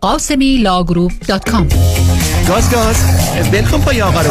قاسمی Law Group dot com گاز گاز. بلکن پای آقا رو.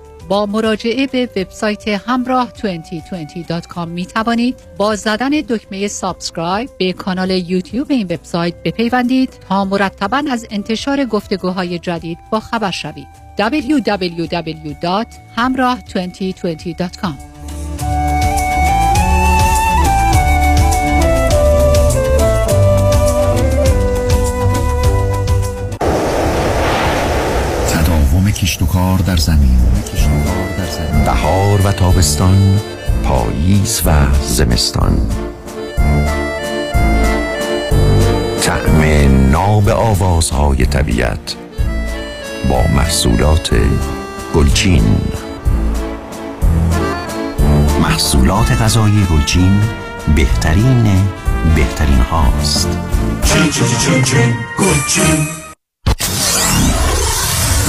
با مراجعه به وبسایت همراه 2020.com می توانید با زدن دکمه سابسکرایب به کانال یوتیوب این وبسایت بپیوندید تا مرتبا از انتشار گفتگوهای جدید با خبر شوید. www.hamrah2020.com تداوم کشت و کار در زمین. بهار و تابستان پاییز و زمستان. طعم ناب آوازهای طبیعت با محصولات گلچین. محصولات غذایی گلچین بهترین بهترین هاست. چین چین چین چین گلچین.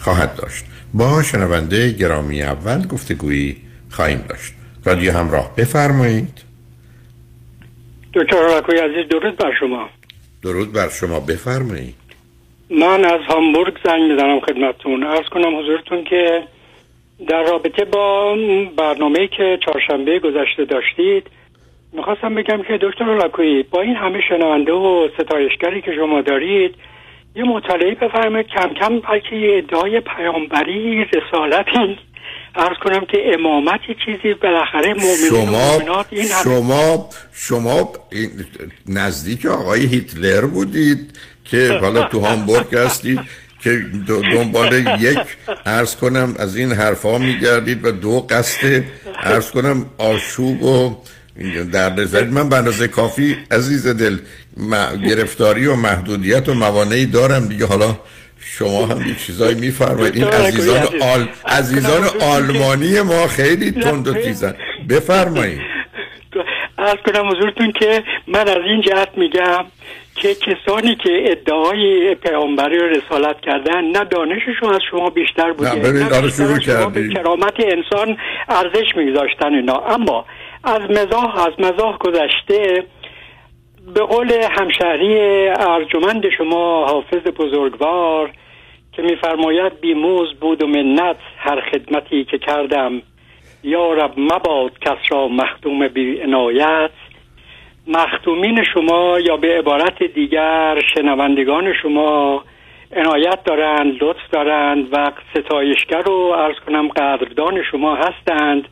خواهد داشت. با شنونده گرامی اول گفتگویی خواهیم داشت. رادیو همراه بفرمایید. دکتر رکوی عزیز درود بر شما. درود بر شما. بفرمایید. من از هامبورگ زنگ می‌زنم خدمتتون. ارز کنم حضورتون که در رابطه با برنامه که چهارشنبه گذشته داشتید می‌خواستم بگم که دکتر لکویی با این همه شنونده و ستایشگری که شما دارید یه مطالعه بفرمایید. کم کم بلکه یه ادعای پیامبری رسالتی ارز کنم که امامت چیزی بالاخره شما این شما شما نزدیک آقای هیتلر بودید که حالا تو هامبورگ هستید که دنبال یک ارز کنم از این حرفا میگردید و دو قصد ارز کنم آشوب و در نظر من به اندازه کافی عزیز دل گرفتاری و محدودیت و موانعی دارم دیگه. حالا شما هم یه چیزایی میفرمایید. این عزیزان آل... عزیزان آلمانی ما خیلی تند و تیزن. بفرمایید. از کنم حضورتون که من از این جهت میگم که کسانی که ادعای پیامبری رو رسالت کردن نه دانششون از شما بیشتر بوده نه ببینید آره شروع به کرامت انسان ارزش میگذاشتن اینا. اما از مزاح از مزاح گذشته به قول همشهری ارجمند شما حافظ بزرگوار که میفرماید بیموز بود و منت هر خدمتی که کردم. یا رب مباد کس را مختوم بی عنایت. مختومین شما یا به عبارت دیگر شنوندگان شما عنایت دارند لطف دارند و ستایشگر رو ارز کنم قدردان شما هستند.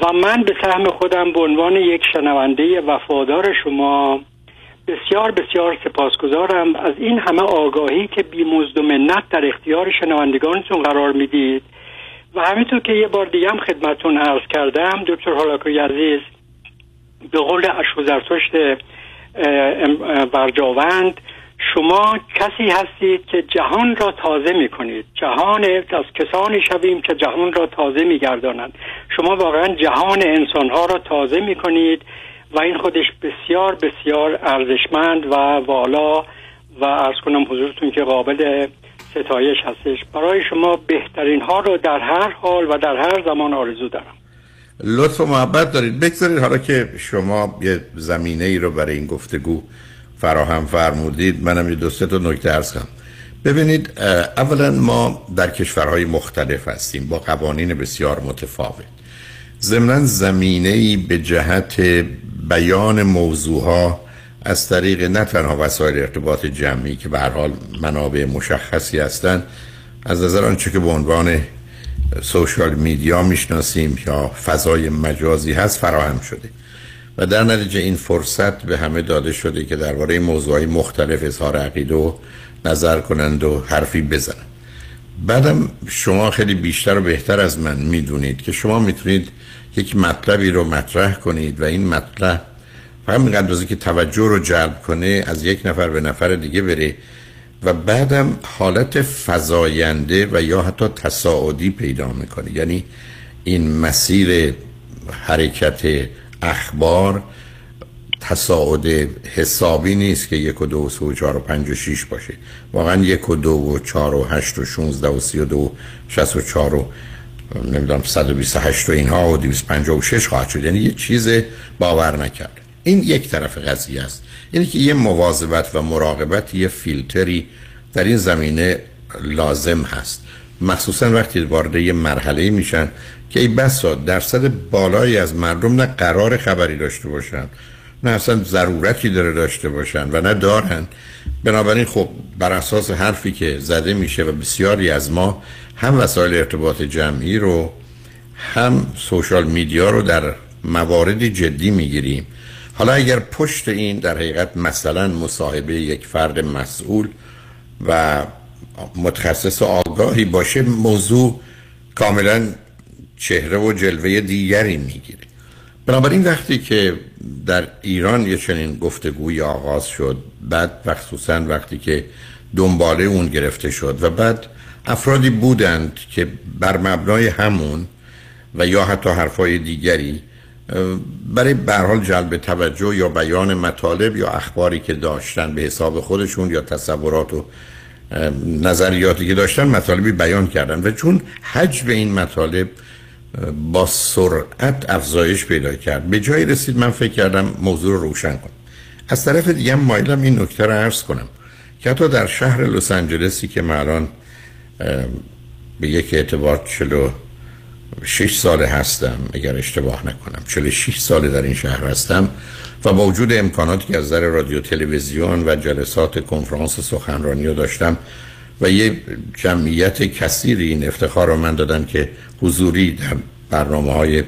و من به سهم خودم به عنوان یک شنونده وفادار شما بسیار بسیار سپاسگزارم. از این همه آگاهی که بیمزد و منت در اختیار شنوندگانتون قرار می‌دید. و همینطور که یه بار دیگه هم خدمتون عرض کردم دکتر هالاکوی عزیز به قول اشوزرتشت برجاوند شما کسی هستید که جهان را تازه می کنید جهان از کسانی شویم که جهان را تازه می گردانند شما واقعا جهان انسان ها را تازه می کنید و این خودش بسیار بسیار ارزشمند و والا و ارز کنم حضورتون که قابل ستایش هستش. برای شما بهترین ها رو در هر حال و در هر زمان آرزو دارم. لطف و محبت دارید. بگذارید حالا که شما یه زمینه ای رو برای این گفتگو فراهم فرمودید منم یه دو سه تا نکته ارز کنم. ببینید اولا ما در کشورهای مختلف هستیم با قوانین بسیار متفاوت. ضمنا زمینه به جهت بیان موضوع ها از طریق نه تنها وسایل ارتباط جمعی که به هر حال منابع مشخصی هستند از نظر آنچه که به عنوان سوشال میدیا می‌شناسیم یا فضای مجازی هست فراهم شده. و در نتیجه این فرصت به همه داده شده که درباره موضوعی مختلف اظهار عقیده و نظر کنند و حرفی بزنند. بعدم شما خیلی بیشتر و بهتر از من می‌دونید که شما می‌تونید یک مطلبی رو مطرح کنید و این مطلب فقط میقدر که توجه رو جلب کنه از یک نفر به نفر دیگه بره و بعدم حالت فضاینده و یا حتی تصاعدی پیدا می‌کنه. یعنی این مسیر حرکت اخبار تصاعد حسابی نیست که یک و دو و سه و چهار و پنج و شیش باشه. واقعا یک و دو و چهار و هشت و شونزده و سی و دو و شست و چهار و نمی‌دونم صد و بیست و هشت و اینها و دیویست پنج و شش خواهد شد. یعنی یه چیز باور نکرد. این یک طرف قضیه است. یعنی که یه مواظبت و مراقبت یه فیلتری در این زمینه لازم هست. مخصوصا وقتی وارد یه مرحله میشن که ای بسا درصد بالایی از مردم نه قرار خبری داشته باشن نه اصلا ضرورتی داره داشته باشن و نه دارن. بنابراین خب بر اساس حرفی که زده میشه و بسیاری از ما هم وسایل ارتباط جمعی رو هم سوشال میدیا رو در مواردی جدی می‌گیریم. حالا اگر پشت این در حقیقت مثلا مصاحبه یک فرد مسئول و متخصص آگاهی باشه موضوع کاملا چهره و جلوه دیگری می‌گیره بنابراین وقتی که در ایران یه چنین گفتگوی آغاز شد بعد مخصوصا وقتی که دنباله اون گرفته شد و بعد افرادی بودند که بر مبنای همون و یا حتی حرفای دیگری برای برحال جلب توجه یا بیان مطالب یا اخباری که داشتن به حساب خودشون یا تصورات و نظریاتی که داشتن مطالبی بیان کردن. و چون حجم این مطالب با سرعت افزایش پیدا کرد. به جایی رسید من فکر کردم موضوع رو روشن کنم. از طرف دیگه مایلم این نکته رو عرض کنم که حتی در شهر لس آنجلسی که الان به یک اعتبار چلو شش ساله هستم اگر اشتباه نکنم چلو شش ساله در این شهر هستم و با وجود امکاناتی که از در رادیو تلویزیون و جلسات کنفرانس سخنرانی رو داشتم و یه جمعیت کثیری این افتخار رو من دادن که حضوری در برنامه های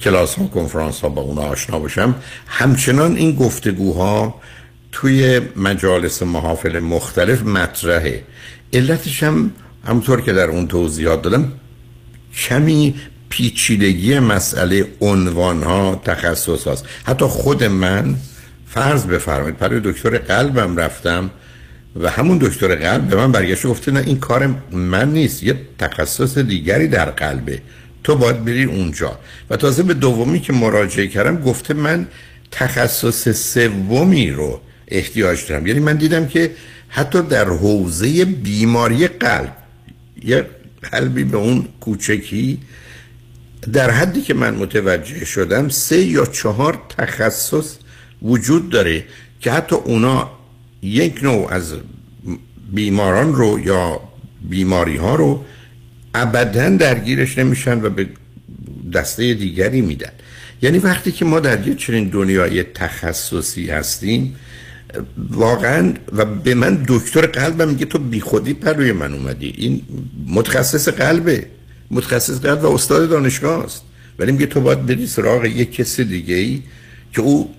کلاس ها کنفرانس ها با اونا آشنا باشم. همچنان این گفتگوها توی مجالس محافل مختلف مطرحه. علتش هم همونطور که در اون توضیحات دادم کمی پیچیدگی مسئله عنوان ها تخصص هاست حتی خود من فرض بفرمایید برای دکتر قلبم رفتم و همون دکتر قلب به من برگشت گفته نه این کار من نیست یه تخصص دیگری در قلبه. تو باید بری اونجا. و تازه به دومی که مراجعه کردم گفته من تخصص سومی رو احتیاج دارم. یعنی من دیدم که حتی در حوزه بیماری قلب یه قلبی به اون کوچکی در حدی که من متوجه شدم سه یا چهار تخصص وجود داره که حتی اونا یک نوع از بیماران رو یا بیماری ها رو ابدا درگیرش نمیشن و به دسته دیگری میدن. یعنی وقتی که ما در یه چنین دنیای تخصصی هستیم واقعا و به من دکتر قلبم میگه تو بیخودی پر روی من اومدی. این متخصص قلبه. متخصص قلب و استاد دانشگاه است. ولی میگه تو باید بری سراغ یک کسی دیگه ای که او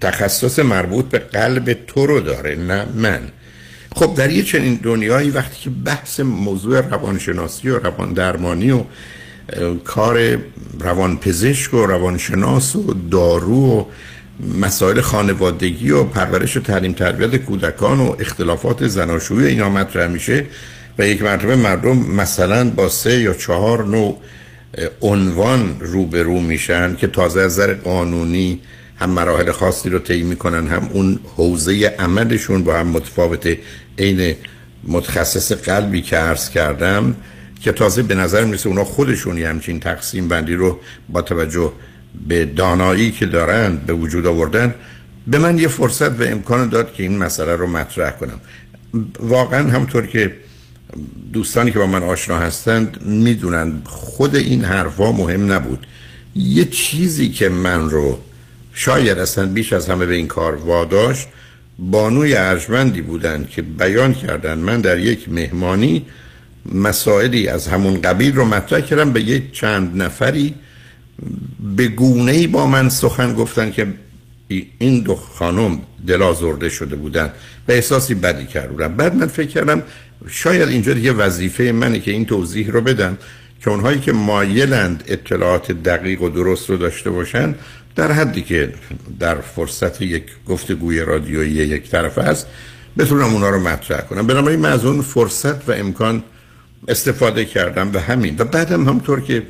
تخصص مربوط به قلب تو رو داره نه من. خب در یه چنین دنیایی وقتی که بحث موضوع روانشناسی و روان درمانی و کار روانپزشک و روانشناس و دارو و مسائل خانوادگی و پرورش و تعلیم تربیت کودکان و اختلافات زناشویی اینا مطرح میشه و یک مرتبه مردم مثلا با سه یا چهار نوع عنوان روبرو میشن که تازه از نظر قانونی هم مراحل خاصی رو طی می‌کنن هم اون حوزه عملشون با هم متفاوته. عین متخصص قلبی که عرض کردم که تازه به نظر می‌رسه اونا خودشون یه همچین تقسیم بندی رو با توجه به دانایی که دارن به وجود آوردن به من یه فرصت و امکان داد که این مسئله رو مطرح کنم. واقعا همطور که دوستانی که با من آشنا هستند می‌دونن خود این حرفا مهم نبود. یه چیزی که من رو شاید اصلا بیش از همه به این کار واداشت. بانوی ارجمندی بودند که بیان کردن من در یک مهمانی مسائلی از همون قبیل رو مطرح کردم به یک چند نفری. به گونه ای با من سخن گفتن که این دو خانم دلازرده شده بودن و احساسی بدی کردن بعد من فکر کردم شاید اینجا دیگه وظیفه منه که این توضیح رو بدم که اونهایی که مایلند اطلاعات دقیق و درست رو داشته باشن در حدی که در فرصت یک گفتگوی رادیویی یک طرف است بتونم اونا رو مطرح کنم. بنابراین من از اون فرصت و امکان استفاده کردم و همین. و بعدم همطور که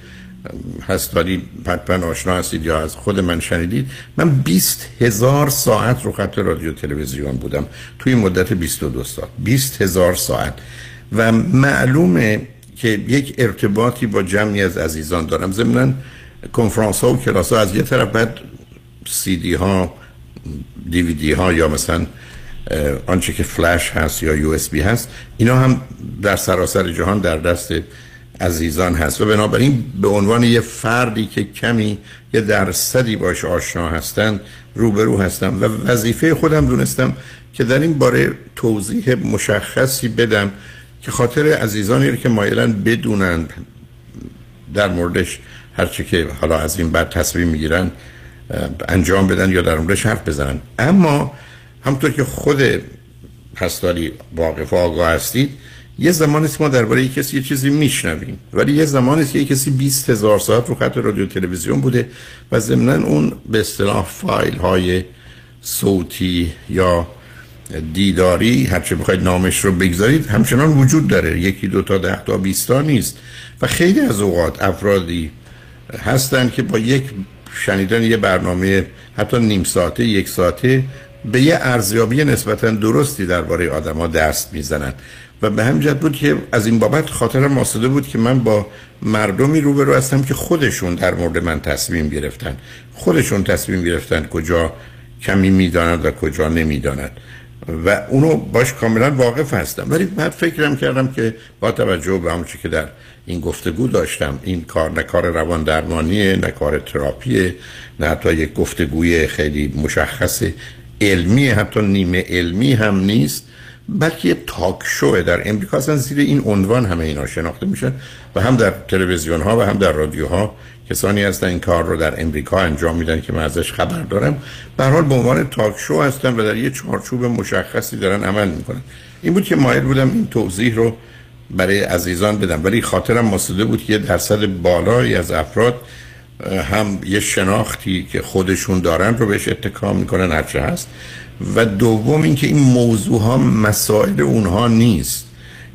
هست ولی حتما آشنا هستید یا از خود من شنیدید من 20 هزار ساعت رو خط رادیو تلویزیون بودم. توی مدت 22 سال 20 هزار ساعت. و معلومه که یک ارتباطی با جمعی از عزیزان دارم. ضمن کنفرانس ها و کلاس ها از یه طرف بعد سی دی ها دیویدی ها یا مثلا آنچه که فلش هست یا یو اس بی هست اینا هم در سراسر جهان در دست عزیزان هست. و بنابراین به عنوان یه فردی که کمی یه درصدی باش آشنا هستن روبرو هستم. و وظیفه خودم دونستم که در این باره توضیح مشخصی بدم که خاطر عزیزانی که مایلن بدونن در موردش هرچی که حالا از این بعد تصمیم می‌گیرن انجام بدن یا در موردش حرف بزنن. اما همطور که خود پستاری واقف آگاه هستید یه زمانی است ما درباره کسی یه چیزی میشنویم. ولی یه زمانی است که کسی 20 هزار ساعت رو خط رادیو تلویزیون بوده و ضمن اون به اصطلاح فایل های صوتی یا دیداری هرچه بخواید نامش رو بگذارید همچنان وجود داره. یکی دو تا ده تا بیستا نیست. و خیلی از اوقات افرادی هستن که با یک شنیدن یه برنامه حتی نیم ساعته یک ساعته به یه ارزیابی نسبتا درستی درباره آدما دست می‌زنن. و به همین بود که از این بابت خاطرم آسوده بود که من با مردمی روبرو هستم که خودشون در مورد من تصمیم گرفتن. خودشون تصمیم گرفتن کجا کمی می‌داند و کجا نمی‌داند. و اونو باش کاملا واقف هستم. ولی بعد فکرم کردم که با توجه به همون که در این گفتگو داشتم. این کار نه کار روان درمانیه نه کار تراپیه نه حتی یک گفتگوی خیلی مشخص علمی حتی نیمه علمی هم نیست بلکه یه تاک شوه در امریکا. اصلا زیر این عنوان همه اینا شناخته میشن و هم در تلویزیون ها و هم در رادیو ها کسانی هستن این کار رو در امریکا انجام میدن که من ازش خبر دارم. به حال به عنوان تاک شو هستن و در یه چارچوب مشخصی دارن عمل می‌کنن. این بود که مایل بودم این توضیح رو برای عزیزان بدم. ولی خاطرم مسئله بود که یه درصد بالایی از افراد هم یه شناختی که خودشون دارن رو بهش اتکا می‌کنن هرچه هست. و دوم اینکه این موضوع ها مسائل اونها نیست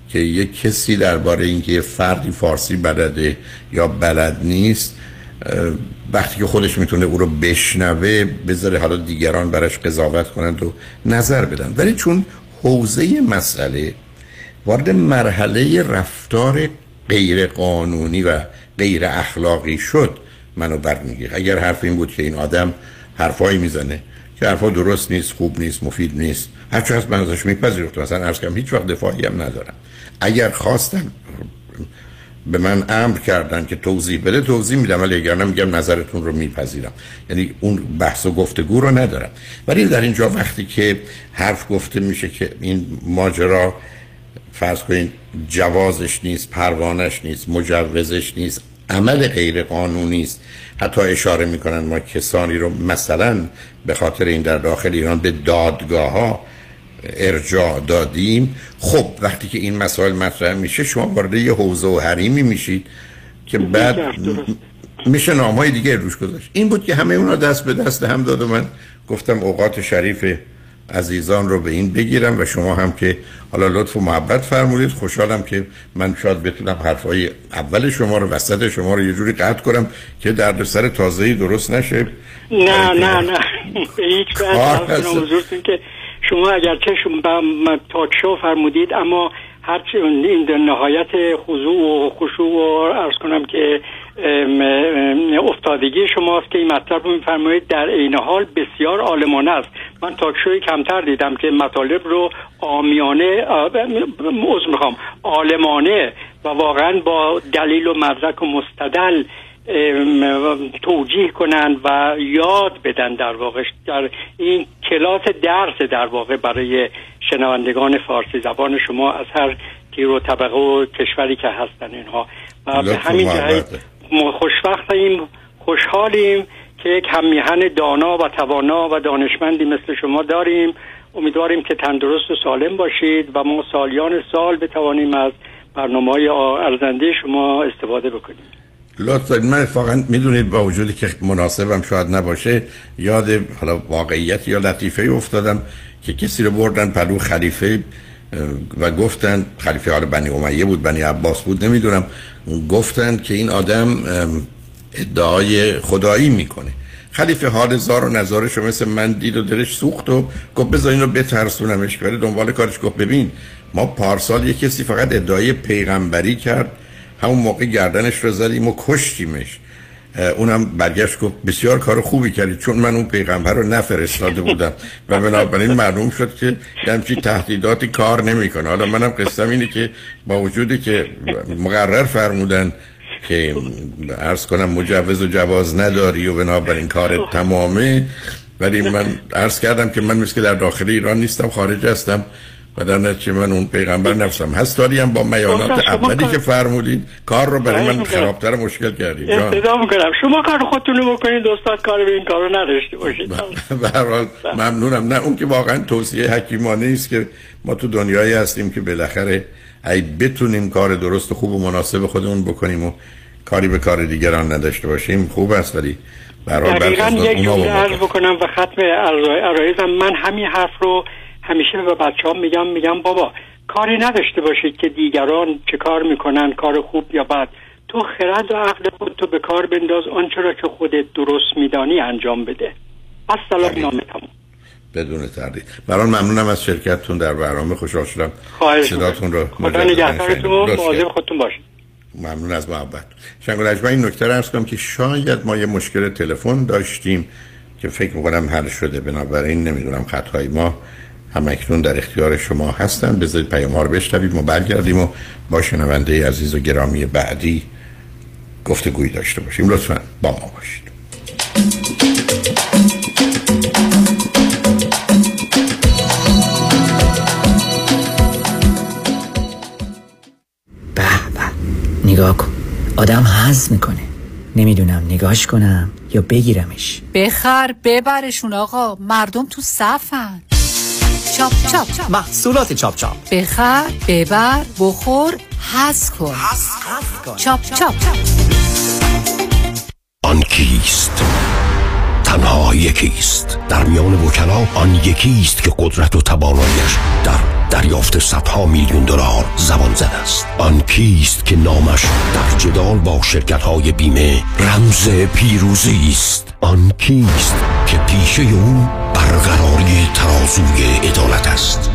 که یه کسی درباره اینکه یه فردی فارسی بلده یا بلد نیست وقتی که خودش می‌تونه او رو بشنوه بذاره حالا دیگران براش قضاوت کنند و نظر بدن. ولی چون حوزه مسئله وارد مرحله رفتار غیر قانونی و غیر اخلاقی شد. منو برمیگیره اگر حرف این بود که این آدم حرفایی می‌زنه که حرفا درست نیست خوب نیست مفید نیست هرچی هست من ازش میپذیرفتم. مثلا عرض کنم هیچ وقت دفاعی هم ندارم. اگر خواستم به من امر کردن که توضیح بده توضیح میدم ولی اگر میگم نظرتون رو میپذیرم. یعنی اون بحث و گفتگو رو ندارم. ولی در اینجا وقتی که حرف گفته میشه که این ماجرا فرض کنید جوازش نیست پروانش نیست مجوزش نیست عمل غیر قانونی است. حتی اشاره می‌کنن ما کسانی رو مثلا به خاطر این در داخل ایران به دادگاه ها ارجاع دادیم. خب وقتی که این مسائل مطرح میشه شما وارد یه حوزه و حریمی میشید که بعد میشه نام های دیگه روش گذاشت. این بود که همه اونا دست به دست هم داد و من گفتم اوقات شریف عزیزان رو به این بگیرم و شما هم که حالا لطف و محبت فرمودید. خوشحالم که من شاید بتونم حرفای اول شما رو وسط شما رو یه جوری قطع کنم که درد سر تازه‌ای درست نشه. نه نه نه. هیچ که شما اگرچه شما تاک شو فرمودید اما هرچی این نهایت خضوع و خشوع و ارز کنم که افتادگی شماست که این مطلب رو میفرمایید. در عین حال بسیار عالمانه است. من تاکشوی کمتر دیدم که مطالب رو آمیانه عذر می‌خوام عالمانه و واقعا با دلیل و مدرک و مستدل توجیه کنند و یاد بدن در واقع در این کلاس درس در واقع برای شنوندگان فارسی. زبان شما از هر تیر و طبقه و کشوری که هستن اینها. و به همین جهت خوشوقتیم خوشحالیم که یک همیهن دانا و توانا و دانشمندی مثل شما داریم. امیدواریم که تندرست و سالم باشید و ما سالیان سال بتوانیم از برنامه های ارزنده شما استفاده بکنیم. لطفا من اتفاقا می‌دونید با وجودی که مناسبم شاید نباشه یاد حالا واقعیت یا لطیفه افتادم که کسی رو بردن پلو خلیفه و گفتن خلیفه حال بنی امیه بود بنی عباس بود نمی‌دونم. گفتن که این آدم ادعای خدایی می‌کنه. خلیفه حال زار و نظارش مثل من دید و دلش سوخت و گفت بذار اینو بترسونمش ولی دنبال کارش گفت ببین ما پارسال یه کسی فقط ادعای پیغمبری کرد همون موقع گردنش رو زدیم و کشتیمش. اونم برگشت گفت بسیار کار خوبی کردی چون من اون پیغمبر رو نفرستاده بودم. و بنابراین معلوم شد که همچی تهدیداتی کار نمی‌کنه. حالا منم قصدم اینه که با وجودی که مقرر فرمودن که عرض کنم مجوز و جواز نداری و بنابراین کار تمامه ولی من عرض کردم که من مثل در داخل ایران نیستم خارج هستم. و در نتیجه من اون پیغمبر نفسم. هست هم با میانات اولی که فرمودید کار رو برای من خرابتر مشکل کردید استدا می‌کنم. شما کار خودتون رو بکنید استاد کار به این کار رو نداشته باشید به ممنونم. نه اون که واقعا توصیه حکیمانه است که ما تو دنیایی هستیم که بالاخره ای بتونیم کار درست و خوب و مناسب خودمون بکنیم و کاری به کار دیگران نداشته باشیم خوب است. ولی برای دقیقا یک جمله عرض بکنم و ختم عرایزم. من همین حرف رو همیشه به بچه ها میگم میگم بابا کاری نداشته باشید که دیگران چه کار می‌کنن کار خوب یا بد. تو خرد و عقل خود تو به کار بنداز آنچه را که خودت درست میدانی انجام بده. السلام نامه تموم. بدون تردید. بران ممنونم از شرکتتون در برنامه. خوشحال شدم صداتون رو خدا نگهدارتون خودتون باشید. ممنون از محبت. شنگل اجمع این نکته ارز کنم که شاید ما یه مشکل تلفن داشتیم که فکر می‌کنم حل شده. بنابراین نمی‌دونم خطهای ما. هم اکنون در اختیار شما هستن بذارید پیام ها رو بشنویم و برگردیم و با شنونده عزیز و گرامی بعدی گفتگویی داشته باشیم. لطفا با ما باشید. به به. نگاه کن. آدم حز می‌کنه. نمی‌دونم نگاش کنم یا بگیرمش. بخر ببرشون آقا. مردم تو صفن. چاپ چاپ. محصولات چاپ چاپ. بخر ببر بخور حس کن. چاپ چاپ. کیست تنها یکیست در میان وکلا آن یکیست که قدرت و توانایش در دریافت صدها میلیون دلار زبان زد است. آن کیست که نامش در جدال با شرکت های بیمه رمز پیروزی است؟ آن کیست که پیشه او برقراری ترازوی عدالت است؟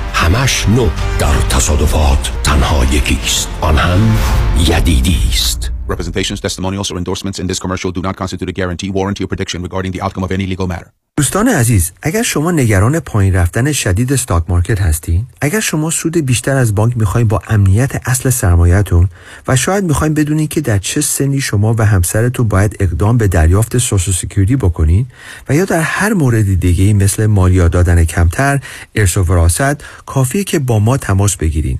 همش نو در تصادفات تنها یکیست آن هم یدیدی است Representations, testimonials, or endorsements in this commercial do not constitute a guarantee, warranty, or prediction regarding the outcome of any legal matter. دوستان عزیز اگر شما نگران پایین رفتن شدید استاک مارکت هستین اگر شما سود بیشتر از بانک می‌خواین با امنیت اصل سرمایهتون و شاید می‌خواین بدونین که در چه سنی شما و همسرتون باید اقدام به دریافت social security بکنین و یا در هر مورد دیگه مثل مالیات دادن کمتر ارث و وراثت کافیه که با ما تماس بگیرین.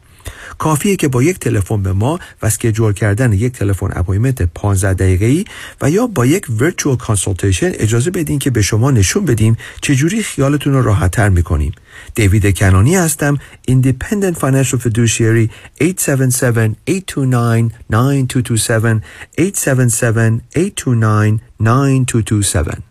کافیه که با یک تلفن به ما و schedule کردن یک تلفن appointment 15 دقیقه‌ای و یا با یک virtual consultation اجازه بدین که به شما نشون بدیم چجوری خیالتون رو راحتتر می‌کنیم. دیوید کنانی هستم Independent Financial Fiduciary 877-829-9227 877-829-9227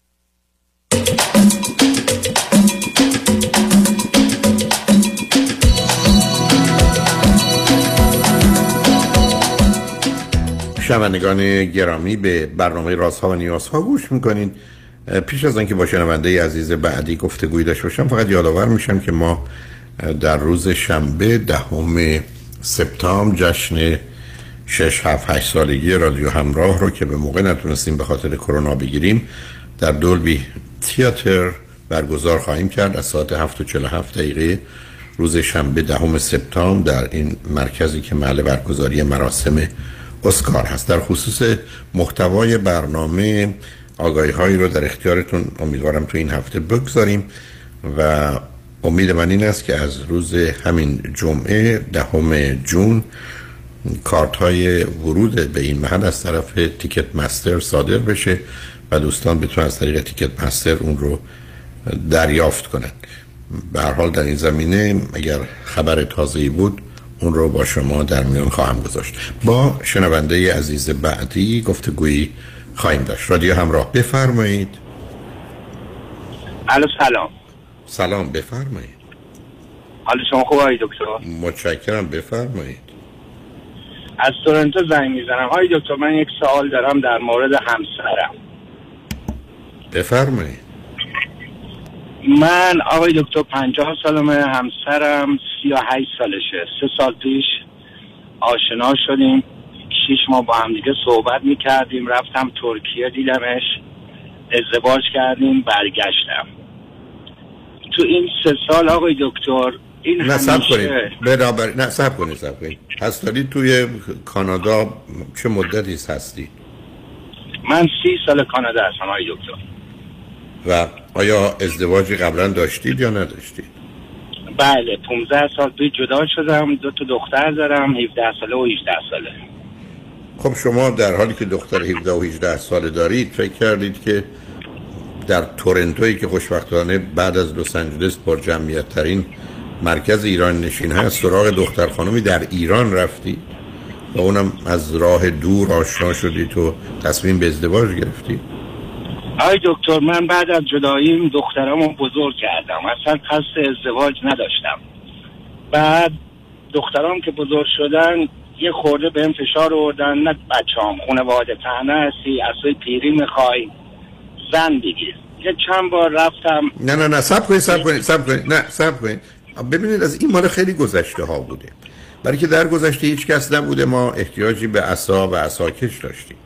شنوندگان گرامی به برنامه رازها و نیازها گوش می‌کنین. پیش از اینکه با شنونده عزیز بعدی گفتگوی داشته باشم فقط یادآور میشم که ما در روز شنبه دهم سپتامبر جشن 6 7 8 سالگی رادیو همراه رو که به موقع نتونستیم به خاطر کرونا بگیریم در دولبی تیاتر برگزار خواهیم کرد. از ساعت 7 و 47 دقیقه روز شنبه دهم سپتامبر در این مرکزی که محل برگزاری مراسم اسکار هست. در خصوص محتوای برنامه آگاهی هایی رو در اختیارتون امیدوارم تو این هفته بگذاریم و امید من این است که از روز همین جمعه دهم جون کارت های ورود به این محل از طرف تیکت مستر صادر بشه و دوستان بتونن از طریق تیکت مستر اون رو دریافت کنند به هر حال در این زمینه اگر خبر تازه‌ای بود اون رو با شما در میون خواهم گذاشت. با شنونده عزیز بعدی گفتگویی خواهیم داشت. رادیو همراه. بفرمایید. الو سلام. سلام بفرمایید. حال شما خوب آقای دکتر؟ متشکرم بفرمایید. از تورنتو زنگ می‌زنم. آقای دکتر من یک سوال دارم در مورد همسرم. بفرمایید. من آقای دکتر پنجاه سالمه همسرم سی و هشت سالشه. سه سال پیش آشنا شدیم. شیش ماه با هم دیگه صحبت می‌کردیم. رفتم ترکیه دیدمش. ازدواج کردیم برگشتم. تو این سه سال آقای دکتر این نه سب کنید. برابر نه سب کنید سب کنید. هستید توی کانادا چه مدتی هستید من سی سال کانادا هستم آقای دکتر. و آیا ازدواجی قبلا داشتید یا نداشتید؟ بله 15 سال پیش جدا شدم دو تا دختر دارم 17 ساله و 18 ساله. خب شما در حالی که دختر 17 و 18 ساله دارید فکر کردید که در تورنتویی که خوشبختانه بعد از لس آنجلس پر جمعیت ترین مرکز ایران نشین هست سراغ دختر خانمی در ایران رفتی و اونم از راه دور آشنا شدید و تصمیم به ازدواج گرفتی؟ آقای دکتر من بعد از جداییم دخترامو بزرگ کردم. اصلا قصد ازدواج نداشتم. بعد دخترام که بزرگ شدن یه خورده بهم فشار آوردن. نه بچه‌ام خانواده تنه هستی اصلا پیری می‌خوای. زن بگیر یه چند بار رفتم. نه نه نه سب کنید سب کنید سب کنید نه سب کنید ببینید از این مال خیلی گذشته ها بوده. برای که در گذشته هیچ کس نبوده ما احتیاجی به عصا و عصاکش داشتیم.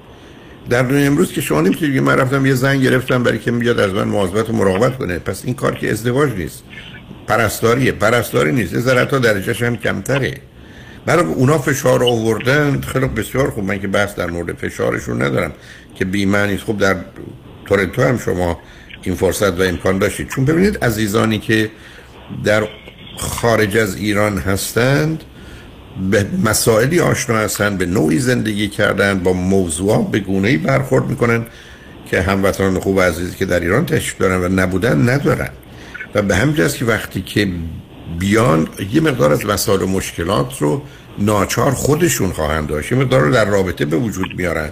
در دنیا امروز که شما نمی‌تونید بگید من رفتم یه زن گرفتم برای که بیاد از من مواظبت و مراقبت کنه. پس این کار که ازدواج نیست. پرستاریه. پرستاری نیست. ازدارت ها درجهش هم کمتره. برای اونا فشار آوردن خیلی بسیار خوب. من که بحث در مورد فشارشون ندارم که بیمه نیست خب در تورنتو هم شما این فرصت و امکان داشتید. چون ببینید عزیزانی که در خارج از ایران هستند به مسائلی آشنا هستند به نوعی زندگی کردن با موضوعات به گونه‌ای برخورد می‌کنن که هموطنان خوب عزیزی که در ایران تشریف دارن و نبودن ندارن. و به همین که وقتی که بیان یه مقدار از مسائل و مشکلات رو ناچار خودشون خواهند داشت. یه مقدار رو در رابطه به وجود میارن.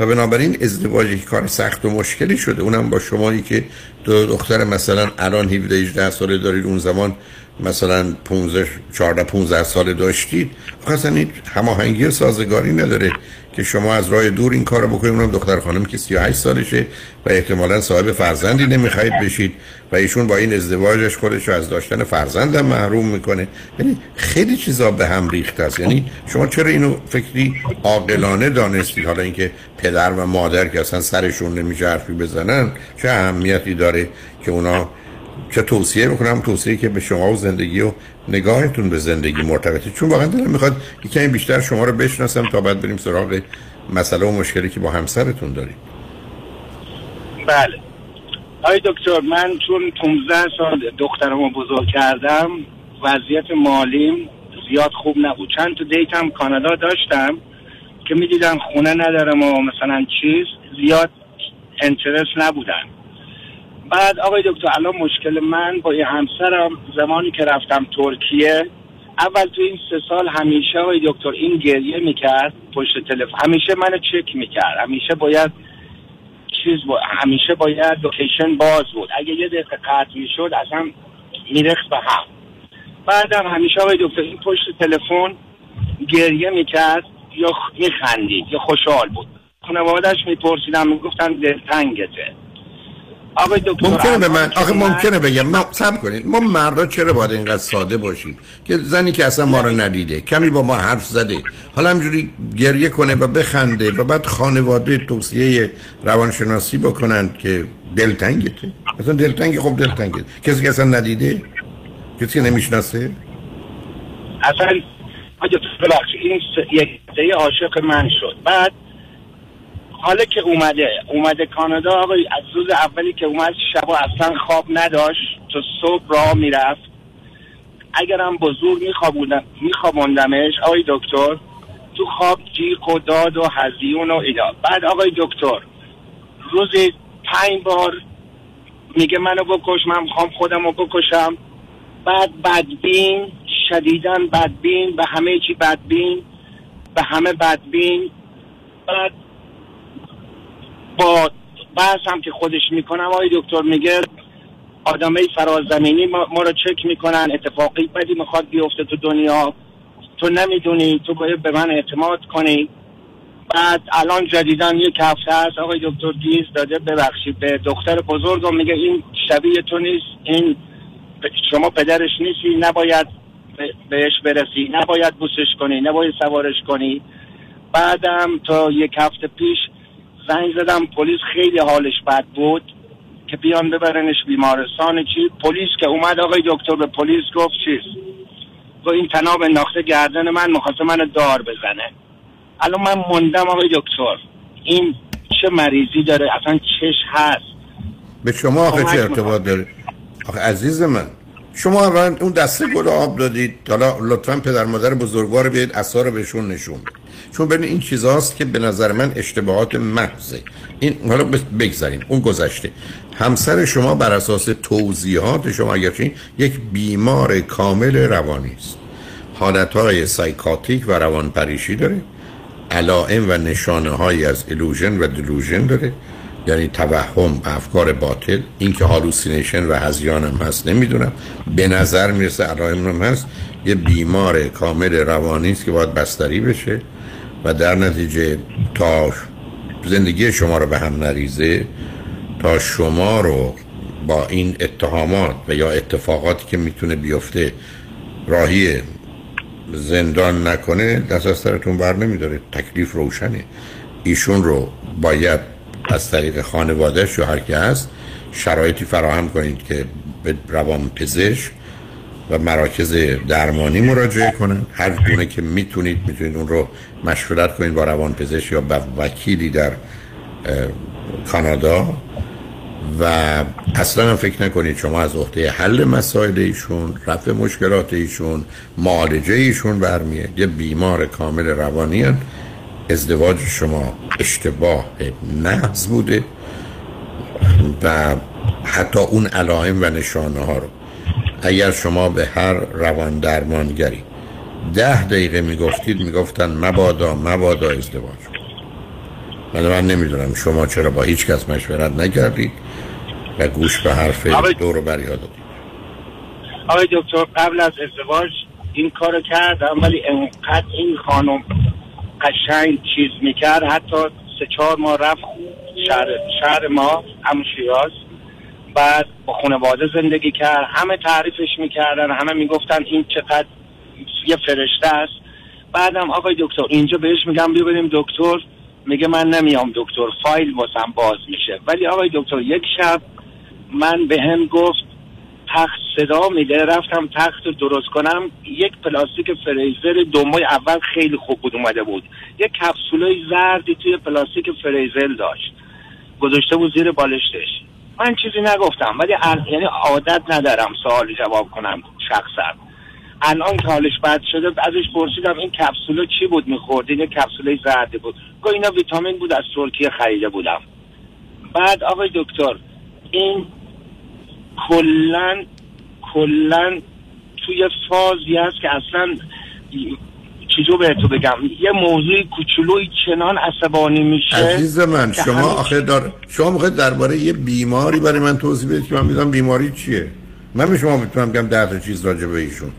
و بنابراین ازدواج یک کار سخت و مشکلی شده. اونم با شمایی که دو دختر مثلا الان 17 18 ساله دارید اون زمان مثلا 15 14 15 ساله داشتید اصلا این هماهنگی سازگاری نداره که شما از راه دور این کارو بکنید. اونم دختر خانم که 38 سالشه و احتمالا صاحب فرزندی نمی‌خواید بشید و ایشون با این ازدواجش خودش رو از داشتن فرزندم محروم می‌کنه. یعنی خیلی چیزا به هم ریخته است. یعنی شما چرا اینو فکری عاقلانه دانستید؟ حالا اینکه پدر و مادر که اصلا سرشون نمیشه حرفی بزنن چه اهمیتی داره که اونا چه توصیه بکنم توصیه که به شما و زندگی و نگاهتون به زندگی مرتبطه. چون واقعا دلم می‌خواد یک کمی بیشتر شما رو بشناسم تا بعد بریم سراغ مسئله و مشکلی که با همسرتون دارید بله. آقای دکتر من چون 15 سال دخترمو بزرگ کردم وضعیت مالیم زیاد خوب نبود. چند تا دیتم کانادا داشتم که می‌دیدم خونه ندارم و مثلا چیز زیاد انترس نبودن. بعد آقای دکتر الان مشکل من با یه همسرم زمانی که رفتم ترکیه اول تو این سه سال همیشه آقای دکتر این گریه می‌کرد پشت تلفن همیشه منو چک می‌کرد همیشه باید چیز با... همیشه باید لوکیشن باز بود. اگه یه دقیقه قطع می‌شد اصلا میرخت به هم. بعدم همیشه آقای دکتر این پشت تلفن گریه می‌کرد یا میخندید یا خوشحال بود. خانوادهش میپرسیدم می‌گفتن دلتنگته. آقای دکتر ممکنه به من آخه ممکنه بگم. ما صبر کنید. ما مردا چرا باید اینقدر ساده باشیم؟ که زنی که اصلا ما رو ندیده کمی با ما حرف زده. حالا همجوری گریه کنه و بخنده و بعد خانواده توصیه روانشناسی بکنن که دلتنگته. اصلا دلتنگ خب دلتنگه. کسی که اصلا ندیده؟ کسی که نمی‌شناسه؟ اصلا دکتر ببخشید. این یک عاشق من شد. بعد حالا که اومده اومده کانادا آقای از روز اولی که اومد شبا اصلا خواب نداشت. تا صبح راه می‌رفت. اگرم بزرگ میخوابوندم میخوابوندمش آقای دکتر تو خواب جیغ و داد و هزیون و اینا. بعد آقای دکتر روزی پنج بار میگه منو بکش من می‌خوام خودم رو بکشم. بعد بدبین شدیدن بدبین به همه چی بدبین به همه بدبین. بعد با بحث هم که خودش می‌کنم آقای دکتر میگه آدمای فرازمینی ما, ما رو چک می‌کنن اتفاقی بدی می‌خواد بیفته تو دنیا. تو نمی‌دونی تو باید به من اعتماد کنی. بعد الان جدیدن یک هفته هست آقای دکتر گیز داده ببخشید به دختر بزرگم میگه این شبیه تو نیست این شما پدرش نیستی نباید بهش برسی نباید بوسش کنی نباید سوارش کنی. بعدم تا یک هفته پیش زنگ زدم پلیس خیلی حالش بد بود که بیان ببرنش بیمارستان چی. پلیس که اومد آقای دکتر به پلیس گفت چیز؟ گفت این تناب انداخته گردن من مخواست من دار بزنه. الان من موندم آقای دکتر این چه مریضی داره؟ اصلا چش هست. به شما آخه چه ارتباط داره؟ آخه عزیز من شما اول اون دسته گل آب دادید. حالا لطفا پدر مادر بزرگوار بیاید اثار بهشون نشون چون ببین این چیزاست که به نظر من اشتباهات محضه. این حالا بگذاریم اون گذشته. همسر شما بر اساس توضیحات شما اگرچه یک بیمار کامل روانی است. حالتهای psychotic و روانپریشی داره. علائم و نشانه های از illusion و delusion داره. یعنی توهم افکار باطل. این که hallucination و هذیان هم هست نمی‌دونم. به نظر می‌رسه علائم هم هست. یه بیمار کامل روانی است که باید بستری بشه. و در نتیجه تا زندگی شما رو به هم نریزه تا شما رو با این اتهامات و یا اتفاقاتی که می‌تونه بیفته راهی زندان نکنه دست از سرتون بر نمیداره تکلیف روشنه. ایشون رو باید از طریق خانوادهش یا هر که هست شرایطی فراهم کنید که به روان پزشک و مراکز درمانی مراجعه کنن. هر گونه که می‌تونید می‌تونید اون رو مشورت کنید با روان پزشک یا با وکیلی در کانادا. و اصلا هم فکر نکنید شما از عهده حل مسائل ایشون رفع مشکلات ایشون معالجه ایشون برمیاد. یه بیمار کامل روانی ازدواج شما اشتباه نحض بوده و حتی اون علائم و نشانه ها رو. اگر شما به هر روان درمانگری ده دقیقه می‌گفتید می‌گفتن مبادا مبادا ازدواج من من نمی‌دونم شما چرا با هیچ کس مشورت نکردید و گوش به حرف دور بر یاد آقای دکتر قبل از ازدواج این کارو کردم ولی انقدر این خانم قشنگ چیز می‌کرد. حتی سه چهار ماه رفت شهر, شهر ما همون شیراز. بعد با خانواده زندگی کرد. همه تعریفش می‌کردن همه می‌گفتن این چقدر یه فرشته است. بعدم آقای دکتر اینجا بهش میگم بیا بریم دکتر. میگه من نمیام دکتر فایل واسم باز میشه. ولی آقای دکتر یک شب من به هم گفت تخت صدا میده. رفتم تخت رو درست کنم. یک پلاستیک فریزر دومای اول خیلی خوب بود اومده بود. یک کپسولای زردی توی پلاستیک فریزر داشت. گذاشته بود زیر بالشتش. من چیزی نگفتم ولی یعنی عادت ندارم سوال جواب کنم شخصا. الان که حالش بد شده ازش پرسیدم این کپسولا چی بود می‌خورد این کپسولای زردی بود. گفت اینا ویتامین بود از ترکیه خریده بودم. بعد آقای دکتر این کلا کلا توی فازی هست که اصلا چیزو به تو بگم. یه موضوع کوچولوی چنان عصبانی میشه. عزیز من شما آخه دار شما موقع درباره یه بیماری برای من توضیح بدید که من می‌دونم بیماری چیه؟ من به شما می‌تونم بگم ده تا چیز راجع به ایشون.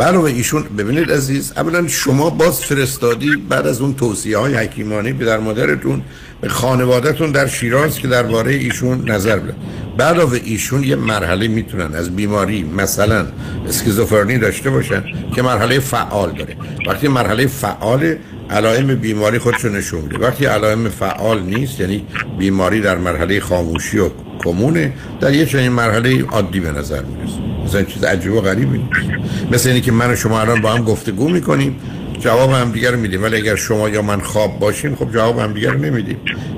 علاوه ایشون ببینید عزیز اولا شما باز فرستادی بعد از اون توصیه های حکیمانی به در مادرتون خانوادهتون در شیراز که درباره ایشون نظر بده. بعد از ایشون یه مرحله می‌تونن از بیماری مثلا اسکیزوفرنی داشته باشن که مرحله فعال داره. وقتی مرحله فعال علائم بیماری خودشو نشون میده. وقتی علائم فعال نیست یعنی بیماری در مرحله خاموشی و کمونه در یه چنین مرحله عادی به نظر می‌رسه. مثلا چیز عجیب و غریبی نیست. مثل اینی که من و شما الان با هم گفتگو می‌کنیم. جواب هم دیگر رو میدیم. ولی اگر شما یا من خواب باشیم خب جواب هم دیگر نمیدیم.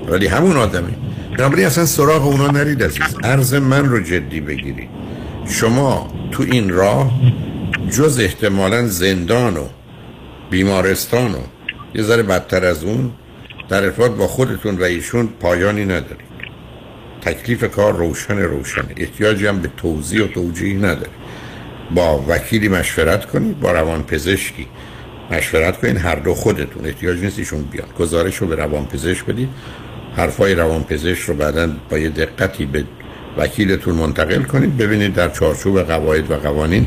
ولی همون آدمی بنابراین اصلا سراغ اونا نرید عزیز. عرض من رو جدی بگیرید. شما تو این راه جز احتمالا زندان و بیمارستان و یه ذره بدتر از اون در ارتباط با خودتون و ایشون پایانی ندارید. تکلیف کار روشن روشن احتیاجی هم به توضیح و توجیه نداره. با وکیلی مشورت کنید با روان پزشکی مشورت کنید هر دو خودتون. احتیاج نیست ایشون بیان. گزارش رو به روان پزشک بدید حرفای روان پزشک رو بعدا با یه دقتی به وکیلتون منتقل کنید. ببینید در چارچوب قواعد و قوانین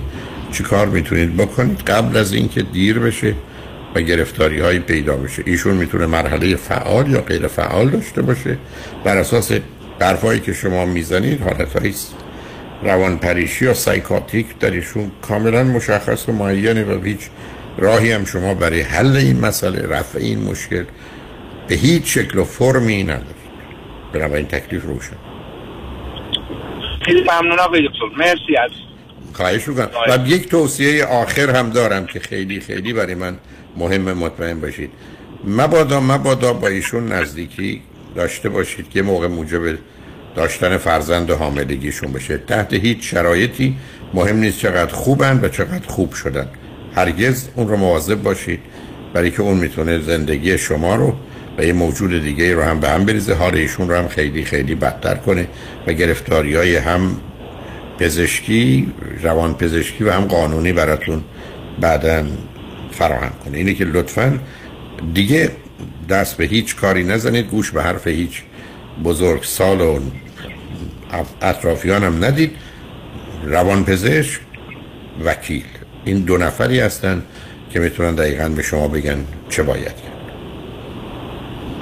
چی کار می‌تونید بکنید. قبل از اینکه دیر بشه و گرفتاری های پیدا بشه. ایشون می‌تونه مرحله فعال یا غیر فعال داشته باشه. بر اساس حرفایی که شما می‌زنید حالت روان پریشی یا سایکاتیک در ایشون کاملا مشخص و معینه و هیچ راهی هم شما برای حل این مسئله رفع این مشکل به هیچ شکل و فرمی ندارید. بنابراین تکلیف روشن. خیلی ممنون آقای دکتر. مرسی از خواهش می‌کنم. و یک توصیه آخر هم دارم که خیلی خیلی برای من مهم مطمئن باشید. مبادا مبادا با ایشون نزدیکی داشته باشید که موقع موجب داشتن فرزند و حاملگیشون بشه. تحت هیچ شرایطی مهم نیست چقدر خوبن و چقدر خوب شدن. هرگز اون رو مواظب باشید برای که اون می‌تونه زندگی شما رو و یه موجود دیگه رو هم به هم بریزه. حال ایشون رو هم خیلی خیلی بدتر کنه و گرفتاری های هم پزشکی روان پزشکی و هم قانونی براتون بعدا فراهم کنه. اینه که لطفا دیگه دست به هیچ کاری نزنید گوش به حرف هیچ بزرگ سال و اطرافیان هم ندید. روان پزشک وکیل. این دو نفری هستن که می‌تونن دقیقا به شما بگن چه باید کرد.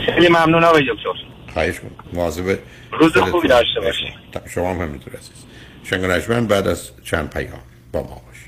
خیلی ممنون آقای دکتر. خواهش مواظب روز خوبی داشته باشید شما هم همینطور عزیز. شنگ بعد از چند پیام با ما باشید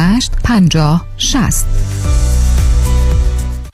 50 60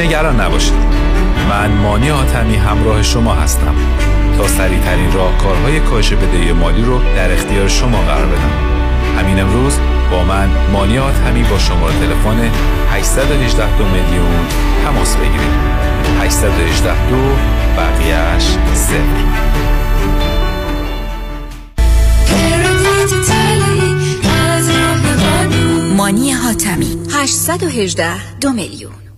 نگران نباشید. من مانی آتمی همراه شما هستم تا سریعترین راهکارهای کاهش بدهی مالی رو در اختیار شما قرار بدم. همین امروز با من مانی آتمی با شماره تلفن 818 دو میلیون تماس بگیرید. 818 دو بقیهش صفر. مانی حاتمی 818 دو میلیون.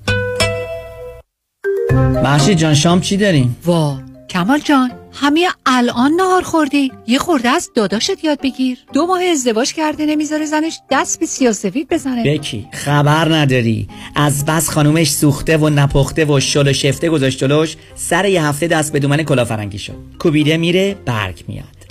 محشید جان شام چی داریم؟ وا کمال جان همه الان نهار خوردی. یه خورده از داداشت یاد بگیر. دو ماه ازدواج کرده نمی‌ذاره زنش دست به سیاسفید بزنه. بکی خبر نداری. از بس خانومش سوخته و نپخته و شل و شفته گذاشت سر یه هفته دست به دومن کلافرنگی شد. کوبیده میره برگ میاد.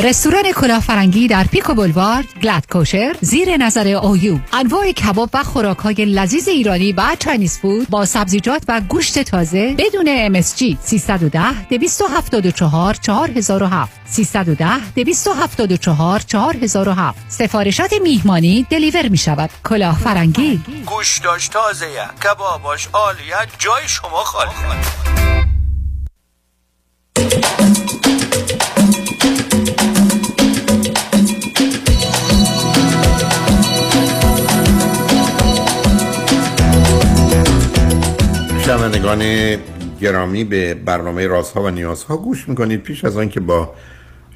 رستوران کلافرنگی در پیکو بولوارد glatt kosher زیر نظر اویو انواع کباب و خوراک های لذیذ ایرانی و Chinese food با سبزیجات و گوشت تازه بدون MSG 310 274 4007 310 274 4007 سفارشات میهمانی deliver می شود کلافرنگی گوشتاش تازه کباباش عالیه جای شما خالی. شنوندگان گرامی به برنامه رازها و نیازها گوش می‌کنید. پیش از آن که با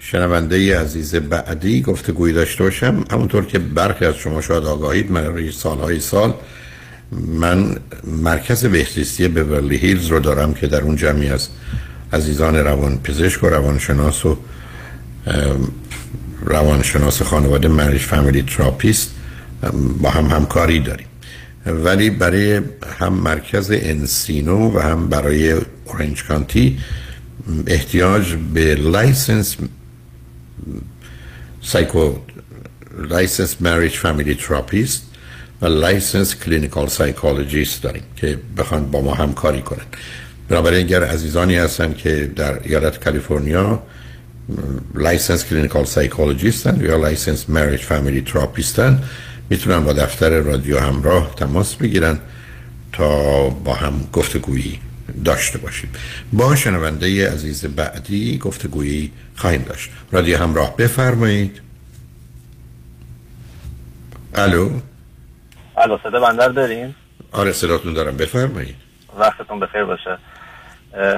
شنونده عزیز بعدی گفتگویی داشته باشم همونطور که برخی از شما شاید آگاهید من سالهای سال من مرکز بهزیستی بورلی هیلز رو دارم که در اون جمعی از عزیزان روان پزشک و روانشناس و روانشناس خانواده marriage family therapist با هم همکاری داریم. ولی برای هم مرکز انسینو و هم برای اورنج کانتی احتیاج به license psycho license marriage family therapist و license clinical psychologist داریم که بخوان با ما همکاری کنن. بنابراین اگر عزیزانی هستن که در ایالت کالیفرنیا license clinical psychologist ن یا license marriage family therapist ن می‌تونن با دفتر رادیو همراه تماس بگیرن تا با هم گفتگویی داشته باشیم. با شنونده عزیز بعدی گفتگویی خواهیم داشت. رادیو همراه بفرمایید. الو؟ الو صدا بندر دارین؟ آره صداتون دارم. بفرمایید. وقتتون بخیر باشه.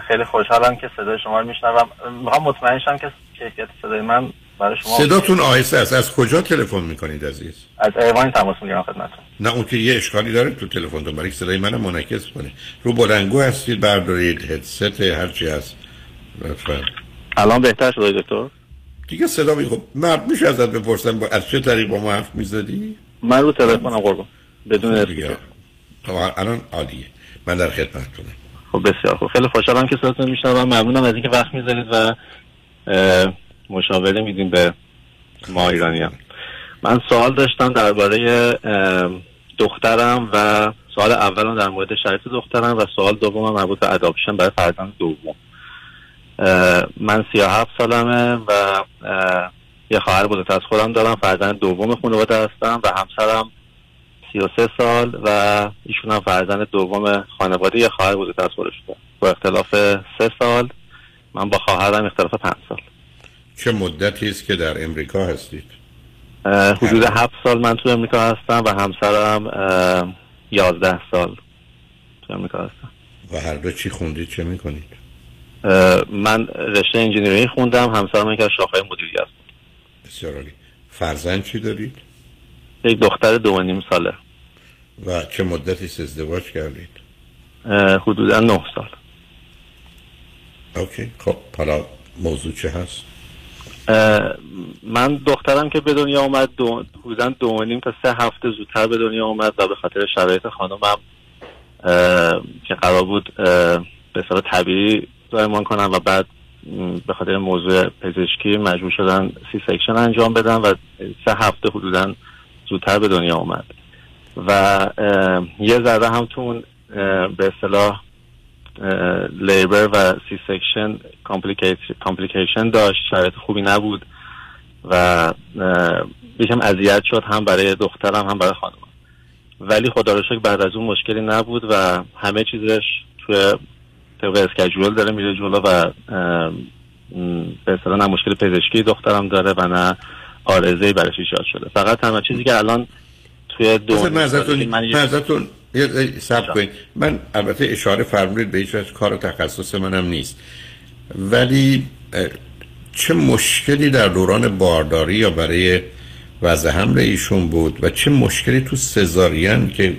خیلی خوشحالم که صدای شما رو میشنوم. می‌خوام مطمئن شم که کیفیت صدای من برای شما صداتون آهسته است. از کجا تلفن می‌کنید عزیز؟ از ایوان تماس می‌گیرم خدمتتون. نه اون که یه اشکالی داره تو تلفنتون برای صدای منم منعکس کنه. رو بلنگو هستید بردارید هدست هرچی هست. لطفا. الان بهتر شده دکتر؟ دیگه صدا می خب مرد میشه ازت بپرسم با... از چه طریق با ما حرف می‌زدی؟ من رو تلفنم قربان بدون دیگه. خب الان عالیه من در خدمتتونم خب بسیار خوب. خیلی خوشحالم که صداتون میشنوم. ممنونم از اینکه وقت می‌ذارید و مشاوره میدیم به ما ایرانی من سوال داشتم درباره دخترم و سوال اولم در مورد شرایط دخترم و سوال دومم مربوط به اداپشن برای فرزند دوم. من سی هفت سالمه و یه خواهر بزرگتر از خودم دارم فرزند دوم خانواده هستم و همسرم سی و سه سال و ایشون هم فرزند دوم خانواده یه خواهر بزرگتر از خودش با اختلاف سه سال من با خواهرم اختلاف پنج سال. چه مدتی است که در امریکا هستید؟ حدود هفت سال من تو امریکا هستم و همسرم یازده سال تو امریکا هستم و هر دو چی خوندید چه می‌کنید؟ من رشته engineering خوندم همسرم یکی از شاخه مدیریت بسیار عالی فرزند چی دارید؟ یک دختر دو و نیم ساله و چه مدتی ازدواج کردید؟ حدودا نه سال okay خب حالا موضوع چه هست؟ من دخترم که به دنیا اومد دو حدودا دو نیم تا سه هفته زودتر به دنیا اومد و به خاطر شرایط خانمم که قرار بود به صورت طبیعی زایمان کنن و بعد به خاطر موضوع پزشکی مجبور شدن C-section انجام بدن و سه هفته حدودا زودتر به دنیا اومد. و یه ذره هم تو به اصطلاح labor و C-section complication داشت. شرایط خوبی نبود و یکم اذیت شد هم برای دخترم هم برای خانم ولی خدا رو شکر بعد از اون مشکلی نبود و همه چیزش توی طبق اسکجول داره میره جلو و به اصطلاح نه مشکل پزشکی دخترم داره و نه آرزه برش ایجاد شده. فقط تنها چیزی که الان توی دو من سب کنید. من البته اشاره فرمودید به هیچ کار و تخصص منم نیست. ولی چه مشکلی در دوران بارداری یا برای وضع حمل ایشون بود و چه مشکلی تو سزارین که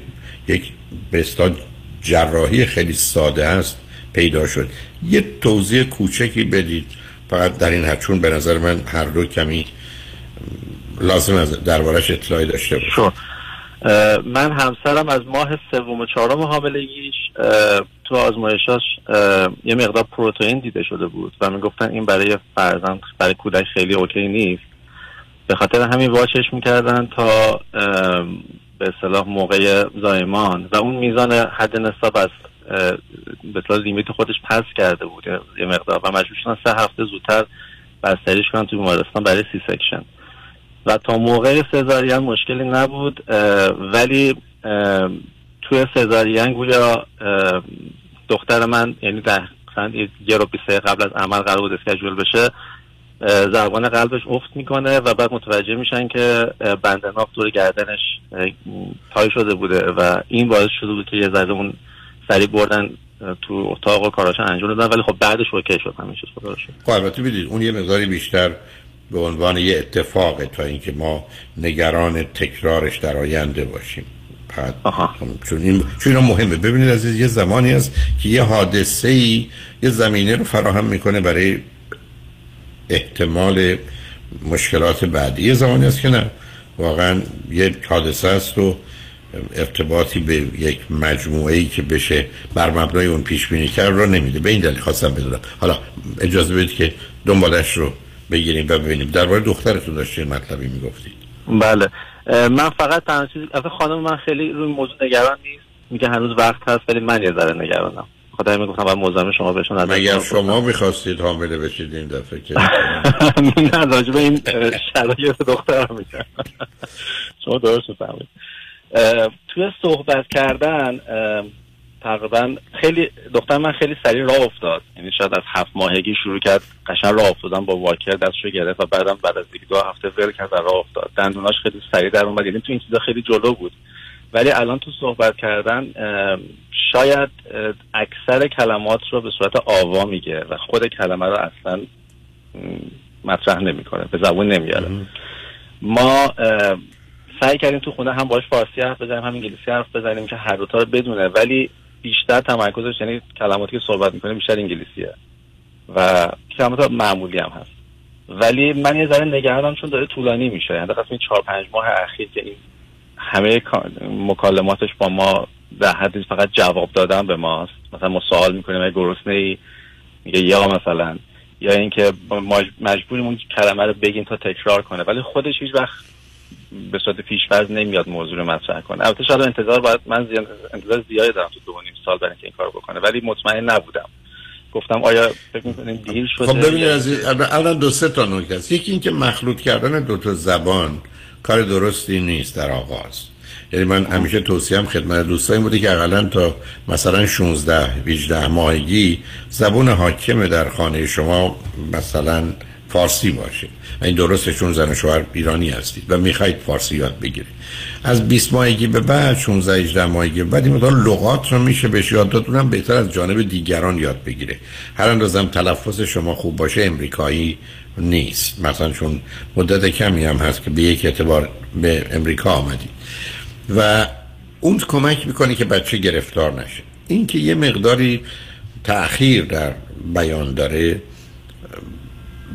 یک به اصطلاح جراحی خیلی ساده است پیدا شد؟ یه توضیح کوچکی بدید. فقط در این حد چون به نظر من هر دو کمی لازم از دربارش اطلاعی داشته باشم اه، من همسرم از ماه سوم و چهارم حاملگیش تو آزمایشاش یه مقدار پروتئین دیده شده بود و می‌گفتن این برای فرزند برای کودک خیلی اوکی نیست. به خاطر همین watch ش می‌کردن تا به اصطلاح موقع زایمان. و اون میزان حد نصاب از به اصطلاح limit خودش pass کرده بود یه- مقدار. و مجبور شدن سه هفته زودتر بستریش کنن توی بیمارستان برای C-section. و تا موقع سزارین مشکلی نبود ولی توی سزارین گویا دختر من یعنی در یه- رو بیسته قبل از عمل قرار بود schedule بشه ضربان قلبش افت می‌کنه و بعد متوجه میشن که بند ناف دور گردنش تای شده بوده و این باعث شده بود که یه ذره اون سریع بردن تو اتاق و کاراش انجام دادن ولی خب بعدش اوکی شد رو شکر. خب البته اون یه مقداری بیشتر به عنوان یه اتفاقه تا اینکه ما نگران تکرارش در آینده باشیم. چون این چون مهمه. ببینید عزیز یه زمانی هست که یه حادثه ای یه زمینه رو فراهم می‌کنه برای احتمال مشکلات بعدی. یه زمانی هست که نه. واقعا یه حادثه است و ارتباطی به یک مجموعه ای که بشه بر مبنای اون پیش بینی کرد رو نمیده. به این دلیل خواستم بدونم. حالا اجازه بدید که دنبالش رو بگیریم و ببینیم درباره دخترتون داشتین مطلبی می‌گفتید؟ بله. من فقط تنها اصلا خانم من خیلی روی موضوع نگران نیست. میگه هنوز وقت هست ولی من یه ذره نگرانم. خاطر می‌گفتم باید مزاحم شما بهشون نظر مگر. شما می‌خواستید حامله بشید این دفعه که نه به این شرایط دخترم میگم. شما درست فهمید توی صحبت کردن تقریبا خیلی دختر من خیلی سریع راه افتاد. یعنی شاید از هفت ماهگی شروع کرد قشنگ راه افتادن با واکر دستشو گرفت و بعدم بعد از دو هفته ول کرد و راه افتاد. دندوناش خیلی سریع در اومد. یعنی تو این چیزا خیلی جلو بود. ولی الان تو صحبت کردن شاید اکثر کلمات رو به صورت آوا میگه و خود کلمه رو اصلا مطرح نمی‌کنه. به زبون نمیاره. ما سعی کردیم تو خونه هم باش فارسی حرف بزنیم هم انگلیسی حرف بزنیم که هر دوتا رو بدونه. ولی بیشتر تمرکزش یعنی کلماتی که صحبت می‌کنه بیشتر انگلیسیه. و کلمات معمولی هم هست. ولی من یه ذره نگرانم چون داره طولانی میشه. یعنی این چهار پنج ماه اخیر که این همه کا- مکالماتش با ما در حدی فقط جواب دادن به ماست. مثلا ما سوال می‌کنیم گرسنه ای؟ میگه یا مثلا. یا اینکه مجبوریم اون کلمه رو بگیم تا تکرار کنه. ولی خودش هیچ وقت به صورت پیشفرض نمیاد موضوع رو مطرح کنه. البته شاید انتظار باید من زیاد انتظار زیادی دارم تو دو نیم سال برای اینکه این کار بکنه ولی مطمئن نبودم. گفتم آیا فکر می‌کنیم دیر شده خب ببینید عزیز الان دو سه تا نکته است. یکی اینکه مخلوط کردن دو تا زبان کار درستی نیست در آغاز. یعنی من همیشه توصیهم خدمت دوستان بوده که اقلا تا مثلا 16 18 ماهگی زبون حاکم در خانه شما مثلا فارسی باشه. و این چون زن شوهر ایرانی هستید و می‌خواید فارسی یاد بگیرید. از 20 ماهگی به بعد 16 18 ماهگی بعد این مقدار لغات رو میشه بهش یاد داد اونم بهتر از جانب دیگران یاد بگیره. هر اندازم تلفظ شما خوب باشه امریکایی نیست. مثلا چون مدت کمی هم هست که به یک اعتبار به امریکا آمدی. و اون کمک می‌کنه که بچه گرفتار نشه. این که یه مقداری تأخیر در بیان داره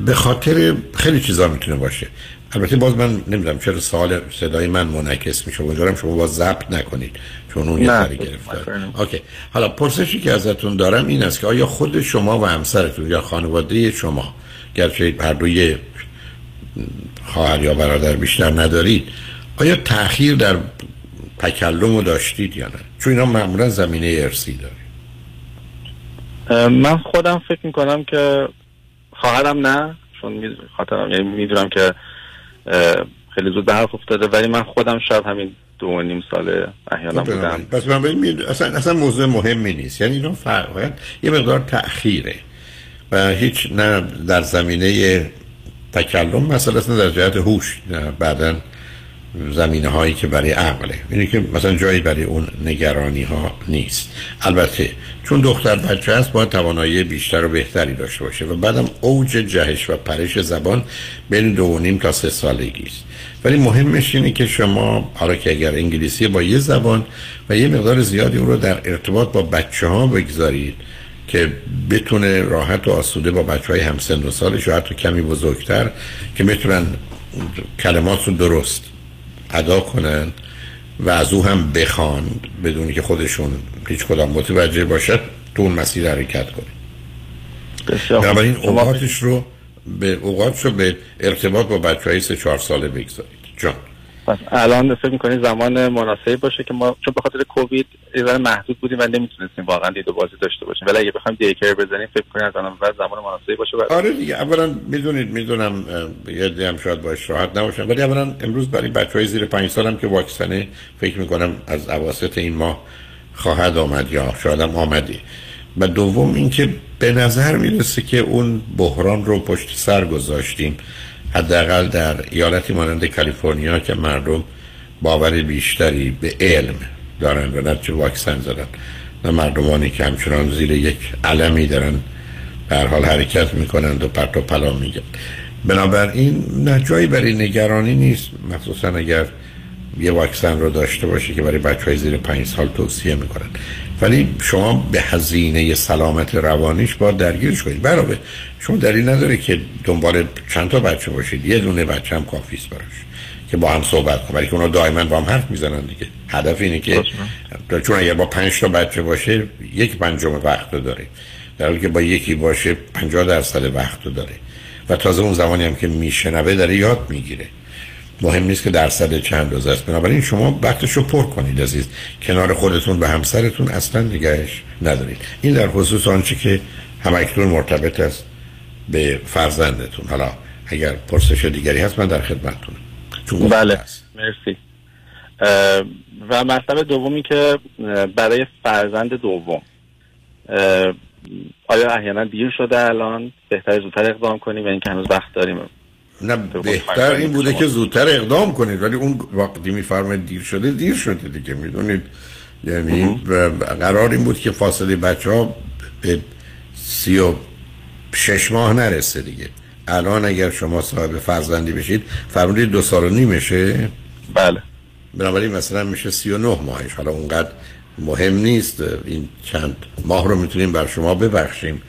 به خاطر خیلی چیزا می‌تونه باشه. البته باز من نمی‌دونم چرا سوال صدای من منعکس میشه. امیدوارم شما باز ضبط نکنید چون اون یه ذره گرفتار اوکی. حالا پرسشی که ازتون دارم این است که آیا خود شما و همسرتون یا خانواده شما گرچه هر دوی خواهر یا برادر بیشتر ندارید آیا تأخیر در تکلم رو داشتید یا نه؟ چون اینا معمولا زمینه ارسی داره. من خودم فکر می‌کنم که خواهرم نه چون می- خاطرم یعنی می‌دونم که خیلی زود به حرف افتاده ولی من خودم شاید همین دو و نیم سال احیانا خب، بودم. پس من ببین اصلا اصلا موضوع مهمی نیست. یعنی اینا فرق یه مقدار تأخیره. و هیچ نه در زمینه تکلم مثلا نه در جهت هوش نه بعدا زمینه هایی که برای عقله. اینه که مثلا جایی برای اون نگرانی ها نیست. البته چون دختر بچه هست باید توانایی بیشتر و بهتری داشته باشه و بعدم اوج جهش و پرش زبان بین دو و نیم تا سه سالگی است. ولی مهمش اینه که شما حالا که اگر انگلیسی با یه زبان و یه مقدار زیادی اون رو در ارتباط با بچه ها بگذارید که بتونه راحت و آسوده با بچه های همسن و سالش و حتی کمی بزرگتر که بتونن کلمات رو درست ادا کنن و از او هم بخوان بدونی که خودشون هیچ کدام متوجه باشد تو اون مسیر حرکت کنه. بنابراین اوقاتش رو به اوقاتش رو به ارتباط با بچه های سه چهار ساله بگذارید. جان. پس الان فکر می‌کنی زمان مناسبی باشه که ما چون به خاطر کووید یه محدود بودیم و نمی‌تونستیم واقعا دید و بازی داشته باشیم. ولی اگه بخوایم دیکر بزنیم فکر کنید از الان بعد زمان مناسبی باشه برای آره دیگه اولا می‌دونید می‌دونم یه هم شاید باش راحت نباشن ولی اولا امروز برای بچه های زیر پنج سال هم که واکسنه فکر می‌کنم از اواسط این ماه خواهد آمد یا شاید هم آمده. و دوم اینکه به نظر می‌رسه که اون بحران رو پشت سر گذاشتیم. حداقل در ایالتی مانند کالیفرنیا که مردم باور بیشتری به علم دارن و نتیجه واکسن زدن. و مردمانی که همچنان زیر یک علمی دارن هر حال حرکت می‌کنند و پرت و پلا میگن. بنابراین نه جایی برای نگرانی نیست. مخصوصا اگر یه واکسن رو داشته باشه که برای بچه های زیر پنج سال توصیه می‌کنن. ولی شما به هزینه سلامت روانیش باید درگیرش کنید برابر شما دلیل نداره که دنبال چند تا بچه باشید. یه دونه بچه هم کافیست براش که با هم صحبت کنن. ولی که اونا دائما با هم حرف می‌زنن دیگه. هدف اینه که چون اگر با پنج تا بچه باشه یک پنجم وقت رو داره. در حالی که با یکی باشه 50 درصد وقت رو داره. و تازه اون زمانی هم که میشنوه داره یاد می‌گیره. مهم نیست که درصد چند روز است. بنابراین شما وقتش رو پر کنید عزیز. کنار خودتون و همسرتون اصلا نگهش ندارید. این در خصوص آنچه که همکنون مرتبط است به فرزندتون. حالا اگر پرسش دیگری هست من در خدمتتونم. چون بله. مرسی. و مطلب دومی که برای فرزند دوم. آیا احیانا دیر شده الان؟ بهتر زودتر اقدام کنیم و اینکه هنوز وقت داریم. نه بهتر این بوده که زودتر اقدام کنید ولی اون وقتی میفرمایید دیر شده دیر شده دیگه می‌دونید؟ یعنی قرار این بود که فاصله بچه ها به سی و شش ماه نرسه دیگه. الان اگر شما صاحب فرزندی بشید فرمودید دو سال و نیمشه؟ بله. بنابراین مثلا میشه سی و نه ماهش. حالا اونقدر مهم نیست این چند ماه رو می‌تونیم بر شما ببخشیم.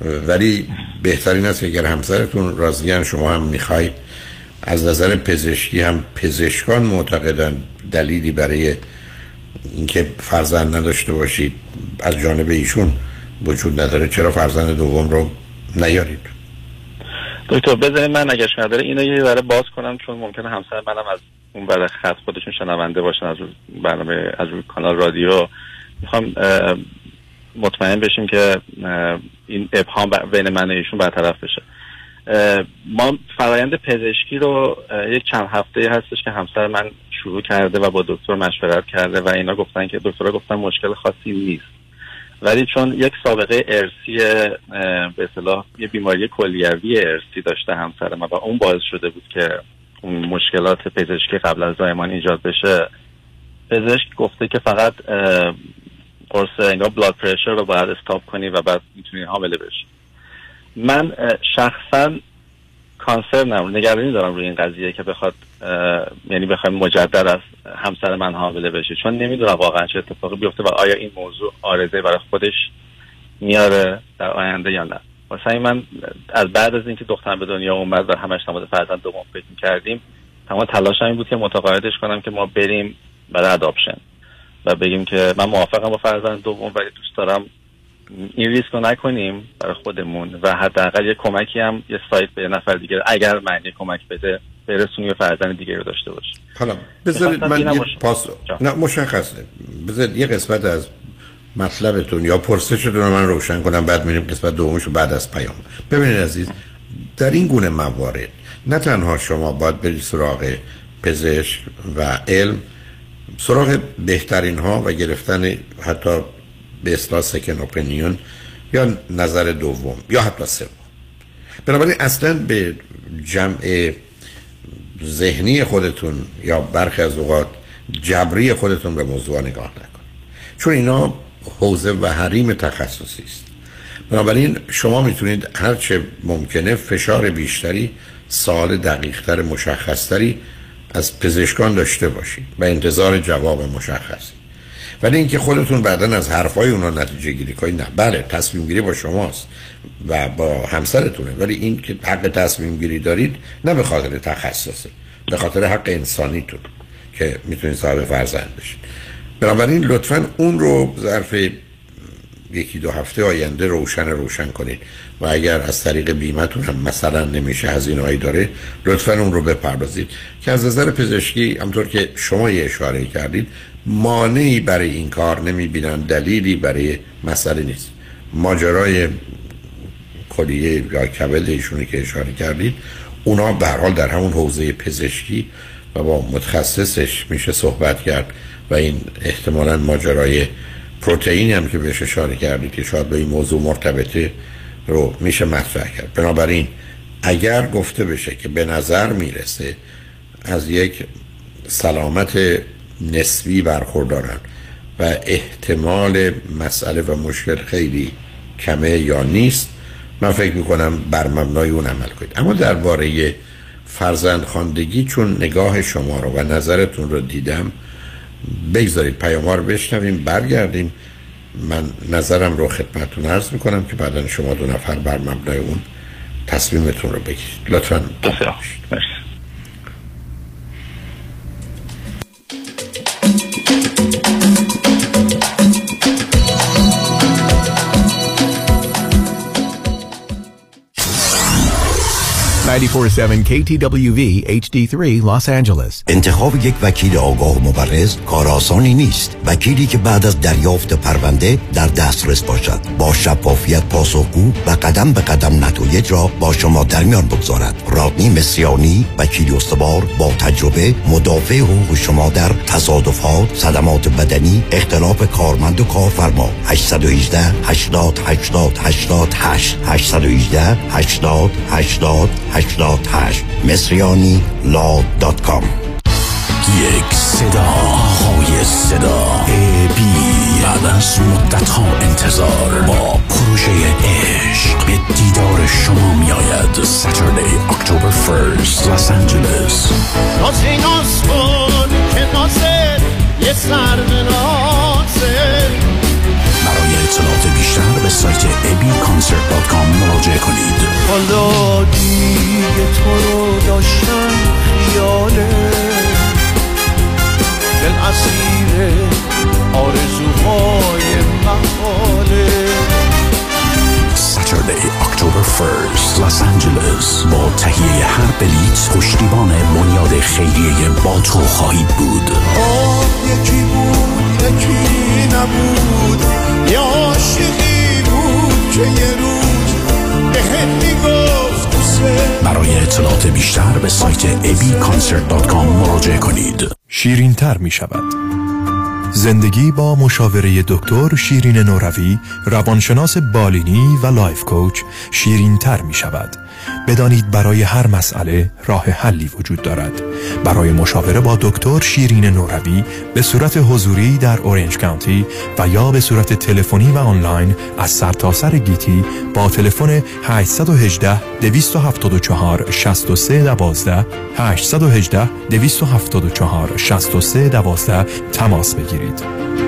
ولی بهترین است اگر همسرتون راضیان شما هم می‌خواید از نظر پزشکی هم پزشکان معتقدن دلیلی برای اینکه فرزند نداشته باشید از جانب ایشون وجود نداره. چرا فرزند دوم رو نیارید؟ دکتر بذارید من اگر نداره اینو یه باز کنم چون ممکنه همسر منم از اون ور خط خودشون شنونده باشن از برنامه از کانال رادیو. می‌خوام مطمئن بشیم که این ابهام بین من و ایشون برطرف بشه. ما فرایند پزشکی رو یک چند هفته هستش که همسر من شروع کرده و با دکتر مشورت کرده و اینا گفتن که دکترها گفتن مشکل خاصی نیست. ولی چون یک سابقه ارسی به اصطلاح یه بیماری کلیوی ارسی داشته همسر ما و اون باعث شده بود که اون مشکلات پزشکی قبل از زایمان ایجاد بشه پزشک گفته که فقط قرص انگار بلاد پرشر رو باید استاپ کنی و بعد می‌تونی حامله بشی. من شخصا کانسر نم نگرانی دارم روی این قضیه که بخواد یعنی بخوایم مجدد از همسر من حامله بشه. چون نمی‌دونم واقعا چه اتفاقی بیفته و آیا این موضوع آرزه برای خودش میاره در آینده یا نه. واسه من از بعد از اینکه دخترم به دنیا اومد و همش نماد فرزند دوم فکر کردیم تمام تلاشم این بود که متقاعدش کنم که ما بریم برای اداپشن و بگیم که من موافقم با فرزند دوم ولی دوست دارم این ریسک رو نکنیم برای خودمون و حداقل یه کمکی هم یه سایت به نفر دیگه اگر من یه کمک بده برسونی و فرزند دیگه رو داشته باشیم. حالا بذارید من یه پاس نه مشخصه. بذارید یه قسمت از مطلبتون یا پرسشتون رو من روشن کنم بعد میریم قسمت دومش رو بعد از پیام. ببینید عزیز در این گونه موارد نه تنها شما باید برید سراغ پزشک و علم سراغ بهترین ها و گرفتن حتی به اصطلاح سکن اپینیون یا نظر دوم یا حتی سوم. بنابراین اصلا به جمع ذهنی خودتون یا برخی از اوقات جبری خودتون به موضوع نگاه نکن چون اینا حوزه و حریم تخصصی است. بنابراین شما می‌تونید هرچه ممکنه فشار بیشتری سوال دقیقتر مشخصتری از پزشکان داشته باشید و انتظار جواب مشخصی. ولی اینکه خودتون بعدا از حرفای اونا نتیجه گیری کنید نه. بله تصمیم گیری با شماست و با همسرتونه. ولی این که حق تصمیم گیری دارید نه به خاطر تخصصه به خاطر حق انسانیتون که می‌تونید صاحب فرزند بشید. بنابراین لطفا اون رو ظرف یکی دو هفته آینده روشن روشن کنید. و اگر از طریق بیمتون هم مثلا نمیشه هزینه هایی داره لطفا اون رو بپردازید. که از نظر پزشکی همطور که شما یه اشاره کردید مانعی برای این کار نمی‌بینن دلیلی برای مسئله نیست. ماجرای کلیه یا کبد ایشونی که اشاره کردید اونا به حال در همون حوزه پزشکی و با متخصصش میشه صحبت کرد و این احتمالا ماجرای پروتئینی هم که بهش اشاره کردید که شاید به این موضوع مرتبطه رو میشه مطرح کرد. بنابراین اگر گفته بشه که به نظر می‌رسه از یک سلامت نسبی برخوردارن و احتمال مسئله و مشکل خیلی کمه یا نیست من فکر می‌کنم بر مبنای اون عمل کنید. اما درباره فرزند خواندگی چون نگاه شما رو و نظرتون رو دیدم بگذارید پیام ها رو بشنویم برگردیم. من نظرم رو خدمتتون عرض می‌کنم که بعدا شما دو نفر بر مبنای اون تصمیمتون رو بگیرید لطفا. مرسی. 947 KTWV HD3 Los Angeles. انتخاب یک وکیل آگاه و مبرز کار آسانی نیست. وکیلی که بعد از دریافت پرونده در دسترس باشد. با شفافیت پاسخگو و قدم به قدم نتایج را با شما در میان بگذارد. رادنی مصریانی وکیل استوار با تجربه مدافع حقوق شما در تصادفات صدمات بدنی اختلاف کارمند و کارفرما. 818 80 80 88 818 80 80 88 مصریانی لا دات کام. یک صدا های صدا. ای بی بعد از مدت ها انتظار با پروژه عشق به دیدار شما می آید Saturday October 1st Los Angeles. نازی ناز کن که نازه یه سر اطلاعات بیشتر به سایت abconcert.com مراجعه کنید. حالا دیگه تو رو داشتم خیاله. دل اسیر آرزوهای محاله Saturday October 1st Los Angeles. با تهیه هر بلیت پشتیبان بنیاد خیریه با تو خواهید بود. یکی بود یکی نبود. یه عاشقی بود که یه روز بهت می‌گفت برای اطلاعات بیشتر به سایت abconcert.com مراجعه کنید. شیرین تر می شود زندگی با مشاوره دکتر شیرین نوروی روانشناس بالینی و life coach شیرین تر می شود بدانید برای هر مسئله راه حلی وجود دارد. برای مشاوره با دکتر شیرین نوروی به صورت حضوری در اورنج کانتی و یا به صورت تلفنی و آنلاین از سرتاسر سر گیتی با تلفن 818 274 63 12 818 274 63 12 تماس بگیرید.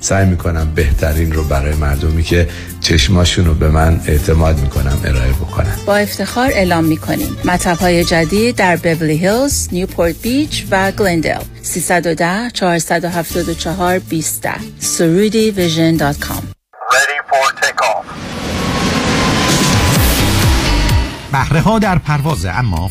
سعی می‌کنم بهترین رو برای مردمی که چشماشون رو به من اعتماد می‌کنم ارائه بکنم با افتخار اعلام می‌کنیم. مطب های جدید در بورلی هیلز، نیوپورت بیچ و گلندل 310 474 20 Soroudi Vision dot com. بهره ها در پرواز اما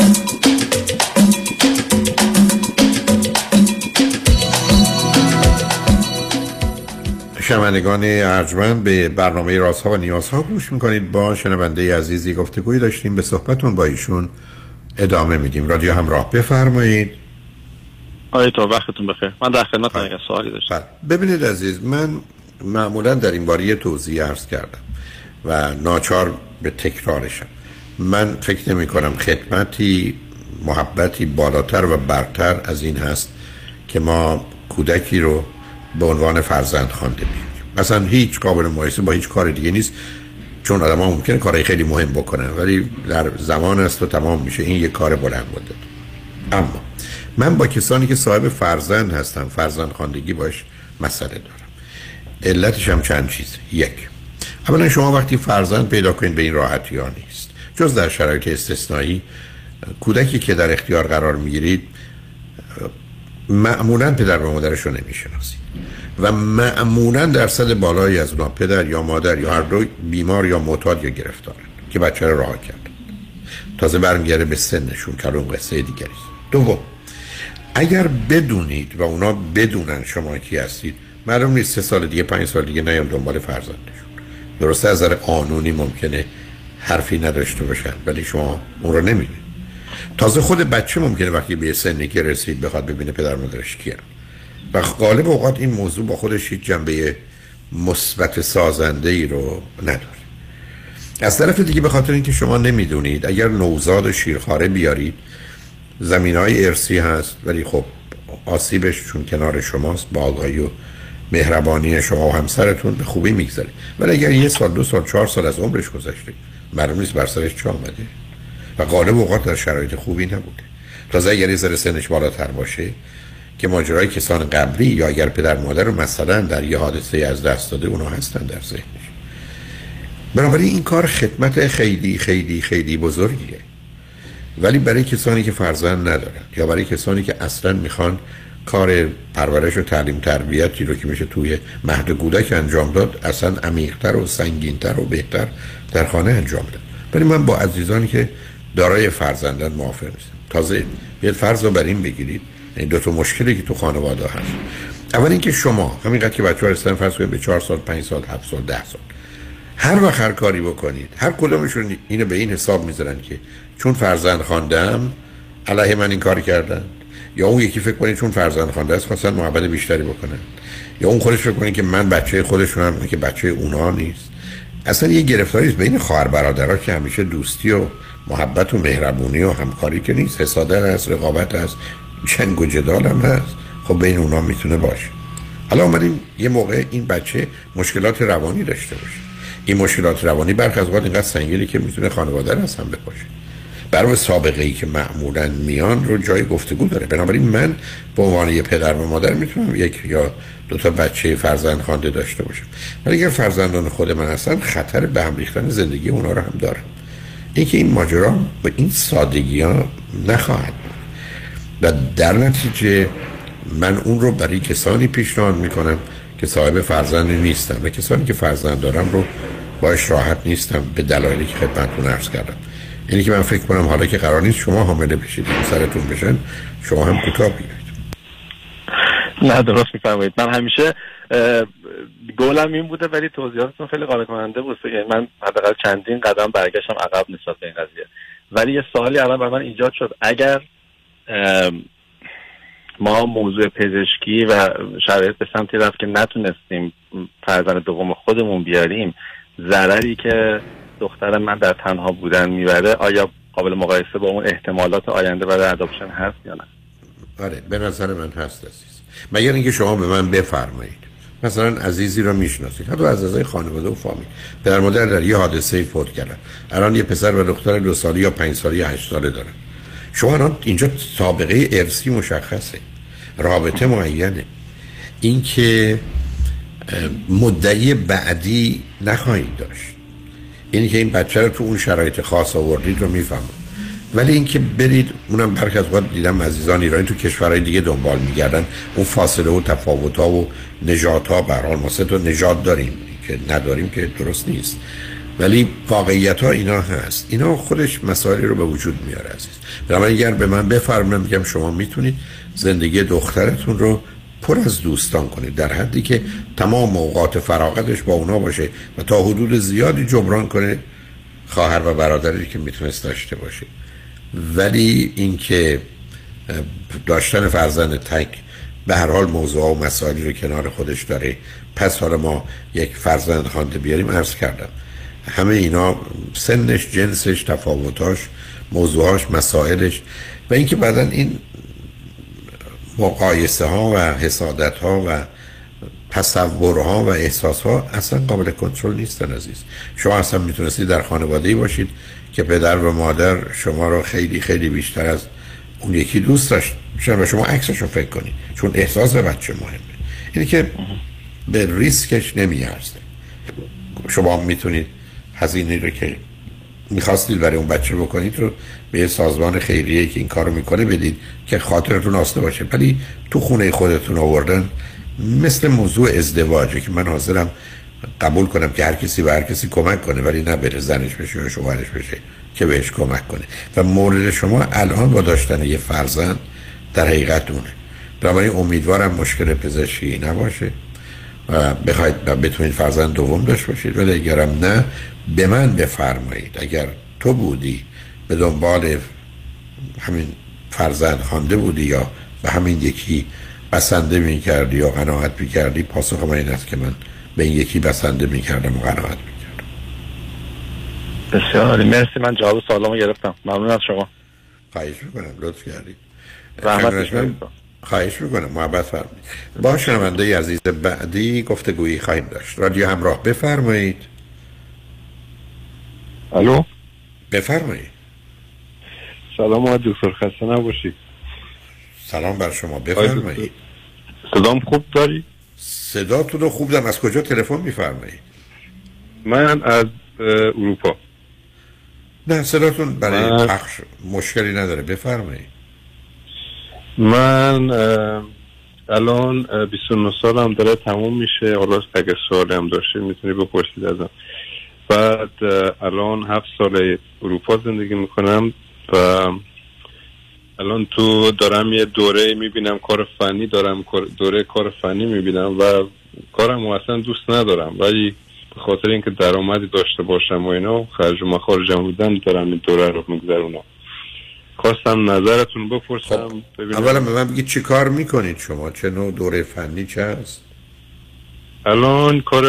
شنوندگان ارجمند به برنامه رازها و نیازها گوش می‌کنید. با شنونده عزیزی گفتگوی داشتیم. به صحبتون با ایشون ادامه میدیم. رادیو همراه بفرمایید. آقای تو وقتتون بخیر. من در خدمت اگر سوالی داشتم ببینید عزیز من معمولا در این باره یه توضیح عرض کردم و ناچار به تکرارشم. من فکر نمی کنم خدمتی محبتی بالاتر و برتر از این هست که ما کودکی رو به عنوان فرزند خوانده بیاریم مثلا هیچ قابل مقایسه با هیچ کار دیگه نیست چون آدم ها ممکنه کارهای خیلی مهم بکنن ولی در زمان است و تمام میشه. این یه کار بلند مدت. اما من با کسانی که صاحب فرزند هستم فرزند خواندگی باش مسئله دارم. علتش هم چند چیز یک اولا شما وقتی فرزند پیدا کنید به این راحتی ها نیست. جز در شرایط استثنایی کودکی که در اختیار قرار می‌گیرید معمولا پدر و مادرش رو نمی‌شناسید. و معمولا درصد بالایی از اونها پدر یا مادر یا هر دو بیمار یا معتاد یا گرفتارن که بچه رو راه کرد. تازه برمیگرده به سنشون که اون قصه دیگری. دوم اگر بدونید و اونا بدونن شما کی هستید معلوم نیست سه سال دیگه پنج سال دیگه نیام دنبال فرزندشون. درسته از نظر قانونی ممکنه حرفی نداشته باشن ولی شما اون رو نمی‌دونید. تازه خود بچه ممکنه وقتی به سنی که رسید بخواد ببینه پدر مادرش کیه. و غالب اوقات این موضوع با خودش هیچ جنبه مثبت سازنده ای رو نداره. از طرف دیگه به خاطر اینکه شما نمی‌دونید اگر نوزاد و شیرخواره بیارید زمین های ارسی هست ولی خب آسیبش چون کنار شماست با آگاهی و مهربانی شما و همسرتون به خوبی میگذره. ولی اگر یه سال دو سال چهار سال از عمرش گذشته معلوم نیست بر سرش چه آمده. و غالب اوقات در شرایط خوبی نبوده. تازه اگر یه ذره سنش بالاتر باشه که ماجرای کسان قبلی یا اگر پدر مادر رو مثلا در یه حادثه از دست داده اونا هستن در ذهنش. بنابراین این کار خدمت خیلی خیلی خیلی بزرگیه. ولی برای کسانی که فرزند ندارن یا برای کسانی که اصلا می‌خوان کار پرورش و تعلیم تربیتی رو که میشه توی مهد کودک انجام داد اصلا عمیقتر و سنگینتر و بهتر در خانه انجام داد ولی من با عزیزانی که دارای فرزندن موافق نیستم. تازه بیاد فرض رو بر این بگیرید. این دو تا مشکلی که تو خانواده هست. اول اینکه شما همینقدر که بچه ها رسیدن فرض کنید به 4 سال 5 سال 7 سال 10 سال. هر وقت هر کاری بکنید هر کدومشون اینو به این حساب می‌ذارن که چون فرزند خواندم علیه من این کار کردن. یا اون یکی فکر کنه چون فرزند خوانده است خواستن محبت بیشتری بکنن. یا اون خودش فکر کنه که من بچه خودشونم که بچه اونا نیست. اصلا یه گرفتاری است بین خواهر برادرها که همیشه دوستی و محبت و مهربونی و همکاری که نیست. حسادت هست رقابت هست. چنگ و جدال هم هست. خب بین اونا می‌تونه باشه. حالا اومدیم یه موقع این بچه مشکلات روانی داشته باشه. این مشکلات روانی برخ از اوقات اینقدر سنگینی که می‌تونه خانواده رو هم بکشه. برای سابقه ای که معمولا میان رو جای گفتگو داره. بنابراین من به عنوان یه پدر و مادر می‌تونم یک یا دو تا بچه فرزند خوانده داشته باشم. ولی اگر فرزندان خود من هستن خطر به هم ریختن زندگی اونا رو هم دارم. اینکه این ماجرا به این سادگی ها نخواهد و در نتیجه من اون رو برای کسانی پیشنهاد می‌کنم که صاحب فرزند نیستم و کسانی که فرزند دارم رو باش راحت نیستم به دلایلی که خدمتتون عرض کردم. یعنی که من فکر کنم حالا که قرار نیست شما حامله بشید سرتون بشن شما هم کوتاه بیاید نه درست میفرمایید. من همیشه گولم این بوده ولی توضیحاتتون خیلی قانع کننده بود. یعنی من حداقل چندین قدم برگشتم عقب نسبت به این قضیه. ولی یه سوالی الان برای من ایجاد شد. اگر ما موضوع پزشکی و شرایط به سمتی رفت که نتونستیم فرزند دوم خودمون بیاریم. ضرری که دختر من در تنها بودن می‌بره آیا قابل مقایسه با اون احتمالات آینده برای اداپشن هست یا نه؟ آره به نظر من هست عزیز. مگر اینکه شما به من بفرمایید. مثلا عزیزی رو می‌شناسید. حتی از ازای خانواده و فامیل. پدر مادر در یه حادثه فوت کردن. الان یه پسر و دختر دو سالی یا پنج سالی یا هشت ساله دارن. شما الان اینجا سابقه ارسی مشخصه. رابطه معینه. اینکه مدعی بعدی نخواهید داشت. اینی که این بچه رو تو اون شرایط خاص آوردید رو می‌فهمم. ولی اینکه برید اونم برخ از وقت دیدم عزیزان ایرانی تو کشورهای دیگه دنبال میگردن. اون فاصله و تفاوت ها و نجات ها برحال ما تو نجات داریم که نداریم که درست نیست. ولی واقعیت ها اینا هست. اینا خودش مسائلی رو به وجود میاره عزیز. بنابراین اگر به من بفرمونم میگم شما می‌تونید زندگی دخترتون رو پر از دوستان کنید. در حدی که تمام اوقات فراغتش با اونا باشه و تا حدود زیادی جبران کنه خواهر و برادری که می‌تونست داشته باشه. ولی اینکه داشتن فرزند تک به هر حال موضوع و مسائلی رو کنار خودش داره. پس حالا ما یک فرزند خوانده بیاریم عرض کردم. همه اینا سنش جنسش تفاوتاش موضوعاش مسائلش و اینکه بعدا این مقایسه ها و حسادت ها و تصورها و احساس ها اصلا قابل کنترل نیستن عزیز. شما اصلا می‌تونستید در خانواده ای باشید که پدر و مادر شما رو خیلی خیلی بیشتر از اون یکی دوست داشت. و شما عکسش رو فکر کنید. چون احساس بچه مهمه. اینی که به ریسکش نمیارزه. شما می‌تونید هزینه رو که می‌خواستید برای اون بچه بکنید رو به سازمان خیریه که این کارو می‌کنه بدید که خاطرتون آسته باشه. ولی تو خونه خودتون آوردن مثل موضوع ازدواجه که من حاضرم قبول کنم که هر کسی به هر کسی کمک کنه ولی نه بره زنش بشه یا شوهرش بشه که بهش کمک کنه. و مورد شما الان با داشتن یه فرزند در حقیقت اونه. بنابراین امیدوارم مشکل پزشکی نباشه. و بخواید و بتونید فرزند دوم داشت باشید. ولی اگرم نه به من بفرمایید. اگر تو بودی به دنبال همین فرزند خوانده بودی یا به همین یکی بسنده می کردی یا قناعت می کردی پاسخ من این است که من به این یکی بسنده می کردم و قناعت می کردم بسیار. مرسی. من جواب سوالمو گرفتم. ممنون از شما. خواهش می‌کنم. لطف کردی رحمت خواهش می‌کنم محبت فرمایید. با شنونده عزیز بعدی گفتگویی خواهیم داشت. رادیو همراه بفرمایید. الو؟ بفرمایید. سلام آقای دکتر خسته نباشید. سلام بر شما بفرمایید. صدام خوب داری؟ صداتون رو خوب دارم. از کجا تلفن میفرمایید؟ من از اروپا. نه صداتون برای من... پخش مشکلی نداره. بفرمایید. من الان 29 سالم داره تموم میشه. حالا اگه سوالی هم داشته می‌تونی بپرسید ازم. بعد الان هفت سال اروپا زندگی می‌کنم و الان تو دارم یه دوره می‌بینم کار فنی دارم دوره کار فنی می‌بینم و کارم اصلا دوست ندارم. ولی به خاطر اینکه درآمدی داشته باشم و اینا خرج و مخارجم بودن دارم این دوره رو میگذرونم. خواستم نظرتون بپرسم ببینم. اولا به من بگید چی کار می‌کنید شما؟ چه نوع دوره فنی چه هست؟ الان کار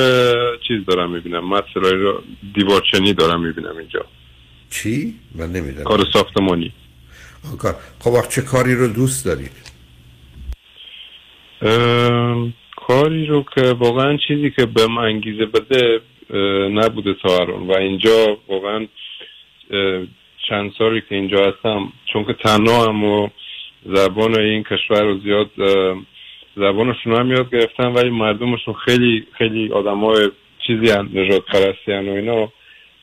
چیز دارم می‌بینم مسئله رو دیوارچنی دارم می‌بینم اینجا. چی؟ من نمی‌دونم. کار ساختمانی. کار. خب وقت چه کاری رو دوست دارید؟ ام، کاری رو که واقعا چیزی که بهم انگیزه بده نبوده تا الان. و اینجا واقعا چند سالی که اینجا هستم چون که تنها هم و زبان این کشور رو زیاد زبانشون هم یاد گرفتم ولی مردمشون خیلی خیلی آدم های چیزی هن نجات پرستی و اینا.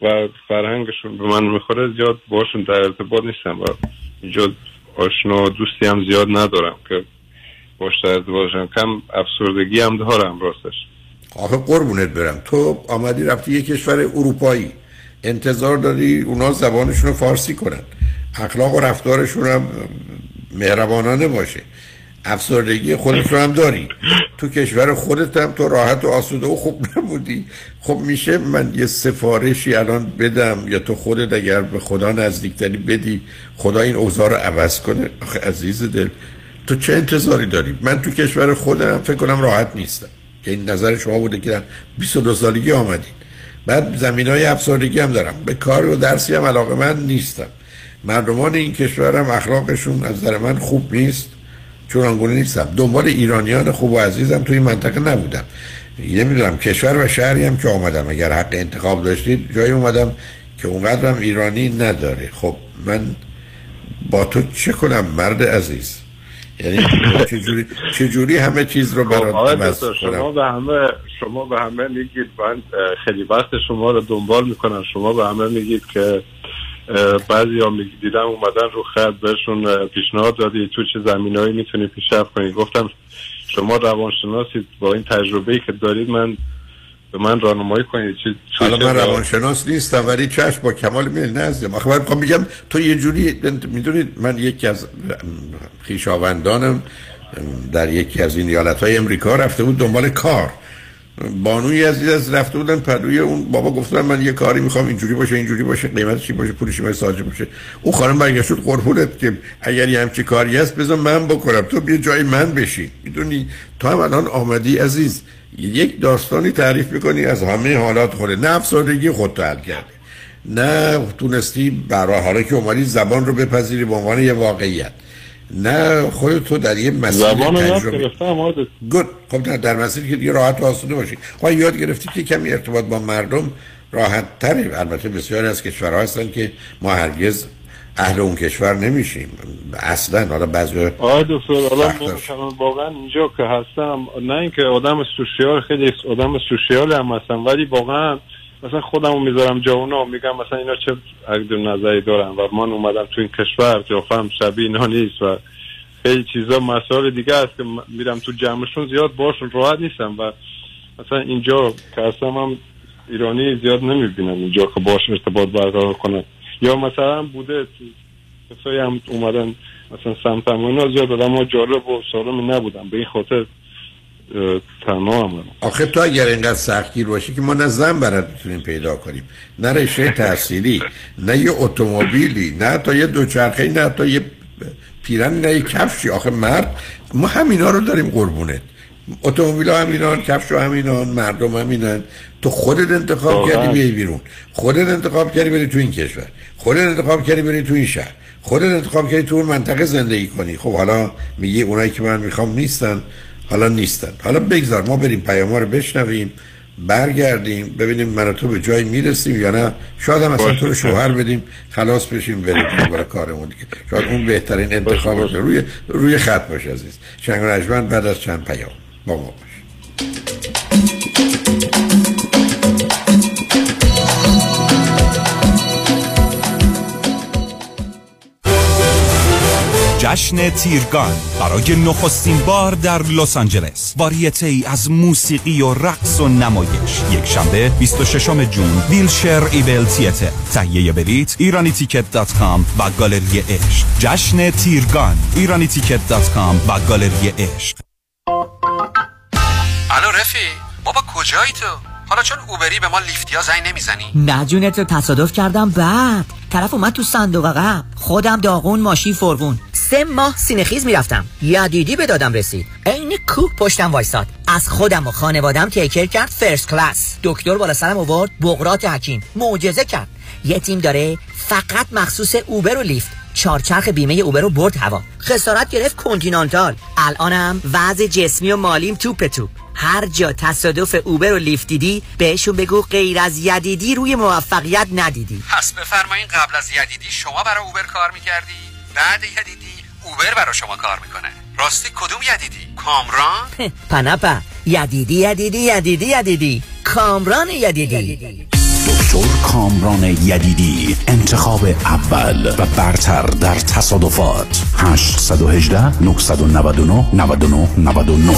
و فرهنگشون به من می‌خوره زیاد باشون در ارتباط نیستم و اینجا آشنا دوستی هم زیاد ندارم که باش در ارتباط کم افسردگی هم دارم راستش. آخه قربونت برم. تو آمدی رفتی یه کشور اروپایی. انتظار داری اونا زبانشون رو فارسی کنن. اخلاق و رفتارشون هم مهربانانه باشه. افسردگی خودت رو هم داری. تو کشور خودت هم تو راحت و آسوده و خوب نبودی. خب میشه من یه سفارشی الان بدم یا تو خودت اگر به خدا نزدیکتری بدی خدا این اوضاع رو عوض کنه؟ آخه عزیز دل تو چه انتظاری داری؟ من تو کشور خودم فکر کنم راحت نیستم. که این نظر شما بوده که در 22 سالگی آمدید بعد زمین های افسردگی هم دارم. به کار و درسی هم علاقه من نیستم. مردمان این کشورم اخلاقشون از نظر من خوب نیست چون آنگونه نیستم. دنبال ایرانیان خوب و عزیزم توی منطقه نبودم. نمی‌دونم کشور و شهری هم که آمدم. اگر حق انتخاب داشتید جایی اومدم که اونقدرم ایرانی نداره. خب من با تو چه کنم مرد عزیز؟ یعنی چجوری, چجوری همه چیز رو خب، برات کنم؟ شما به همه شما به همه میگید. من خیلی وقت شما رو دنبال می‌کنم. شما به همه میگید که بعضی ها دیدم اومدن رو خط بهشون پیشنهاد دادی تو چه زمینهایی می‌تونی پیشرفت کنی؟ گفتم شما روانشناسید. با این تجربه ای که دارید من به من راهنمایی کنید. چه حالا من روانشناس نیستم ولی چشم با کمال میل نزدم آخه من میگم تو یه جوری می‌دونید من یکی از خیشاوندانم. در یکی از این ایالت های امریکا رفته بود دنبال کار. بانوی عزیز رفته بودن پدوی اون بابا گفتن من یه کاری می‌خوام اینجوری باشه اینجوری باشه قیمتش چی باشه پولش چی ساجه باشه. اون خانم برگشت قربونت که اگر یه همچی کاری هست بذار من بکنم تو بیا جای من بشی می‌دونی؟ تو هم الان آمدی عزیز. یک داستانی تعریف می‌کنی از همه حالات خوده نه افسردگی خودتو حل کرده. نه تونستی برای حالا که اومدی زبان رو بپذیری به عنوان یه واقعیت. نه خودتو در یه مسیر زبان تجربه. گرفتم. گود خب در, در مسیری که دیگه راحت و آسوده باشی. خب یاد گرفتی که کمی ارتباط با مردم راحت تره البته بسیاری از کشورها هستن که ما هرگز اهل اون کشور نمیشیم. اصلا حالا بعضی آقای دکتر حالا واقعا اینجا که هستم نه اینکه آدم سوشیال خیلی آدم سوشیال هم هستم ولی واقعا مثلا خودم می‌ذارم جا اونا میگم مثلا اینا چه عقد نظری دارن و من اومدم تو این کشور قیافم شبیه اینا نیست و خیلی چیزا مسائل دیگه هست که میرم تو جمعشون زیاد باشون راحت نیستم و مثلا اینجا که هم ایرانی زیاد نمی‌بینم اینجا که باش ارتباط برقرار کنم. یا مثلا بوده کسایی هم اومدن مثلا سمتم اینا زیاد آدم جالب و سالمی نبودم به این خاطر تنها هم آخه تو اگر اینقدر سختگیر باشی که ما نه زن برات می‌تونیم پیدا کنیم نه رشته تحصیلی نه یه اتومبیلی نه تا یه دوچرخه نه تا یه پیرن نه یه کفشی. آخه مرد ما همینا رو داریم قربونت. اتومبیل ها همینان کفش ها همینان مردم همینن تو خودت انتخاب. کردی بیای بیرون. خودت انتخاب کردی بری تو این کشور. خودت انتخاب کردی بری تو این شهر. خودت انتخاب کردی تو اون منطقه زندگی کنی. خب حالا میگی اونایی که من می‌خوام نیستن. حالا نیستن. حالا بگذار ما بریم پیام رو بشنویم برگردیم ببینیم من تو به جایی می‌رسیم یا نه. شاید هم اصلا تو رو شوهر بدیم خلاص بشیم بریم برای کارمون دیگه. شاید اون بهترین انتخاب باشه. روی روی خط باشه عزیز. شنگ بعد از چند پیام. با ما باش. جشن تیرگان برای نخستین بار در لس آنجلس. واریته ای از موسیقی و رقص و نمایش. یک شنبه 26 June Wilshire Ebell Theatre تهیه بلیت Irani Ticket dot com و گالری عشق. جشن تیرگان Irani Ticket dot com و گالری عشق. الو رفی بابا کجایی تو؟ حالا چون اوبری به ما لیفتیا زنگ نمی‌زنی؟ نه جونت رو تصادف کردم بعد. طرف اومد تو صندوق عقب. خودم داغون ماشی فرغون سه ماه سینخیز می‌رفتم. یدیدی به دادم رسید. عین کوک پشتم وایساد. از خودم و خانوادم تیکر کرد فرست کلاس دکتر بالا سرم آورد بغرات حکیم. معجزه کرد. یه تیم داره فقط مخصوص اوبر و لیفت. چارچرخ بیمه اوبر رو برد هوا. خسارت گرفت کنتینانتال. الانم وضع جسمی و مالیم توپ توپ هر جا تصادف اوبر و لیفت دیدی بهشون بگو غیر از یدیدی روی موفقیت ندیدی. پس بفرمایین قبل از یدیدی شما برای اوبر کار می‌کردی؟ بعد یدیدی اوبر برای شما کار می‌کنه. راستی کدوم یدیدی؟ کامران؟ پنپا یدیدی یدیدی یدیدی یدیدی. کامران یدیدی. دکتر کامران یدیدی انتخاب اول و برتر در تصادفات. 818 999 99 99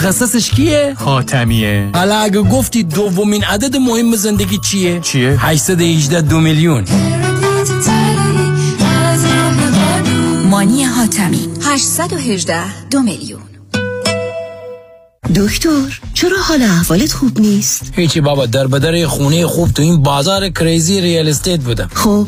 متخصصش کیه؟ حاتمیه حالا اگه گفتی دومین عدد مهم زندگی چیه؟ چیه؟ 818 دو میلیون مانی حاتمی. 818 دو میلیون دکتر چرا حال احوالت خوب نیست؟ هیچی بابا در بدر خونه خوب تو این بازار کریزی ریال استیت بودم. خب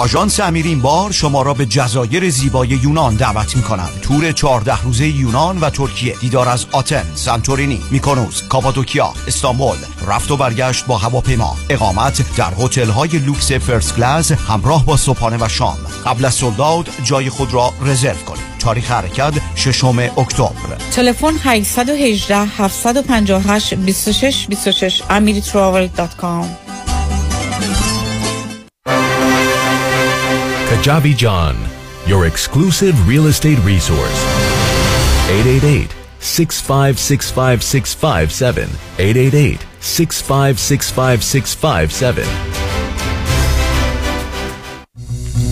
آژانس امیرین بار شما را به جزایر زیبای یونان دعوت می کنند تور 14 روزه یونان و ترکیه. دیدار از آتن، سانتورینی، میکونوس، کاپادوکیا، استانبول. رفت و برگشت با هواپیما. اقامت در هتل های لوکس فرست کلاس همراه با صبحانه و شام. قبل از سولداد جای خود را رزرو کنید تاریخ حرکت ششم اکتبر. تلفن 818 758 26 26 amiritravel.com Kajabi John, your exclusive real estate resource. 888 6565657. 888 6565657.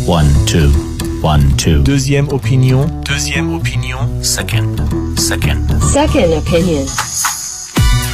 One, two, one, two. Deuxième opinion. Deuxième opinion. Second, second. Second opinion.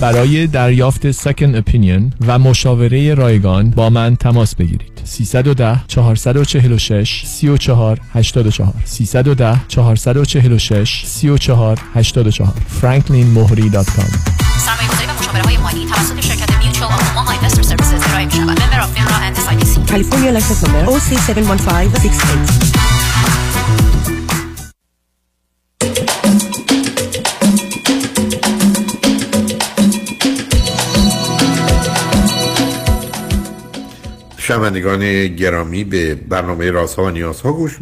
برای دریافت Second Opinion و مشاوره رایگان با من تماس بگیرید. 310 446 34 84 310 446 34 84 franklinmohri.com سرمایه‌گذاری و مشاوره های مالی توسط شرکت Mutual of Omaha Investor Services ارائه می شود. member of FINRA and SIPC. California license number OC71568 شنوندگان گرامی به برنامه رازها و نیازها گوش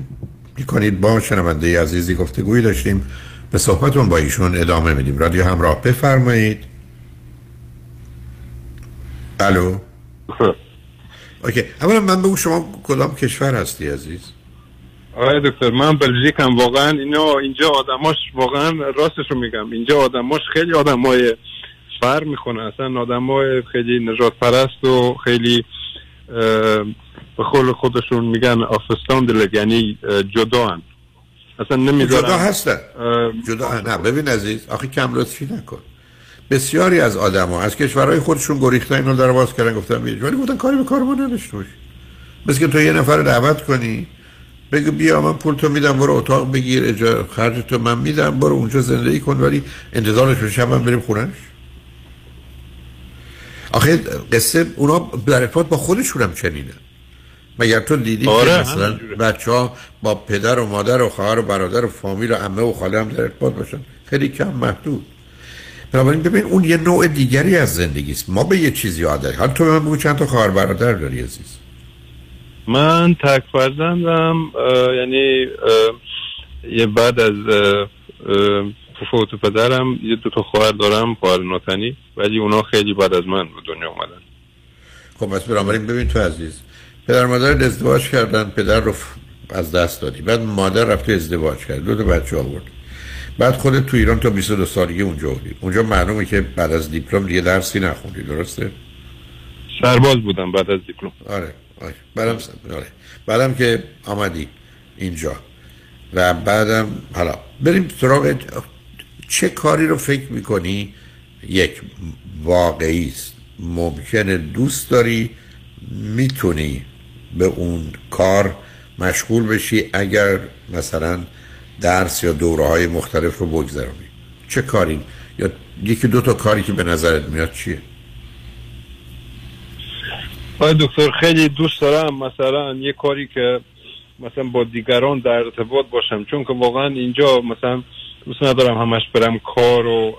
می‌کنید. با شنونده عزیزی گفتگویی داشتیم. به صحبتون با ایشون ادامه میدیم. رادیو همراه بفرمایید. الو؟ اوکی. اولا من بگو شما کدام کشور هستی عزیز؟ آقای دکتر من بلژیکم. واقعا اینا اینجا آدماش واقعا راستش رو میگم. اینجا آدماش خیلی آدمای فر می‌کنه اصلا آدمای خیلی نجات پرست و خیلی به قول خودشون میگن آفستان دلگ یعنی جدا هن. اصلا نمی‌ذارن. جدا هستن. جدا نه ببین عزیز آخه کم لطفی نکن. بسیاری از آدما از کشورهای خودشون گریختن اینو در باز کردن گفتن بیاید. ولی گفتن کاری به کار ما نداشته باشی مثل که تو یه نفر دعوت کنی بگو بیا من پول تو میدم برو اتاق بگیر خرج تو من میدم برو اونجا زندگی کن ولی انتظارش رو شب هم بریم خونش آخه قصه اونا در ارتباط با خودشون هم چنینه. مگر تو دیدی آره، که مثلا. بچه ها با پدر و مادر و خواهر و برادر و فامیل و عمه و خاله هم در ارتباط باشن. خیلی کم محدود. بنابراین ببین اون یه نوع دیگری از زندگی است. ما به یه چیزی عادت حالا تو به من بگو چند تا خواهر برادر داری عزیز؟ من تک فرزندم یعنی اه، یه بعد از اه، اه، فوت پدرم یه دو تا خواهر دارم خواهر ناتنی ولی اونا خیلی بعد از من به دنیا اومدن. خب پس بنابراین ببین تو عزیز پدر مادر ازدواج کردن پدر رو از دست دادی. بعد مادر رفته ازدواج کرد دو تا بچه آورد. بعد خودت تو ایران تا 22 سالگی اونجا بودی. اونجا معلومه که بعد از دیپلم دیگه درسی نخوندی درسته؟ سرباز بودم بعد از دیپلم. آره آره. بعدم آره. بعدم که آمدی اینجا. و بعدم حالا بریم سراغ چه کاری رو فکر می‌کنی؟ یک واقعی است. ممکنه دوست داری می‌تونی به اون کار مشغول بشی اگر مثلا درس یا دوره های مختلف رو بگذرونی. چه کاری؟ یا یکی دو تا کاری که به نظرت میاد چیه؟ آقای دکتر خیلی دوست دارم مثلا یه کاری که مثلا با دیگران در ارتباط باشم چون که واقعا اینجا مثلا دوست ندارم همش برم کار و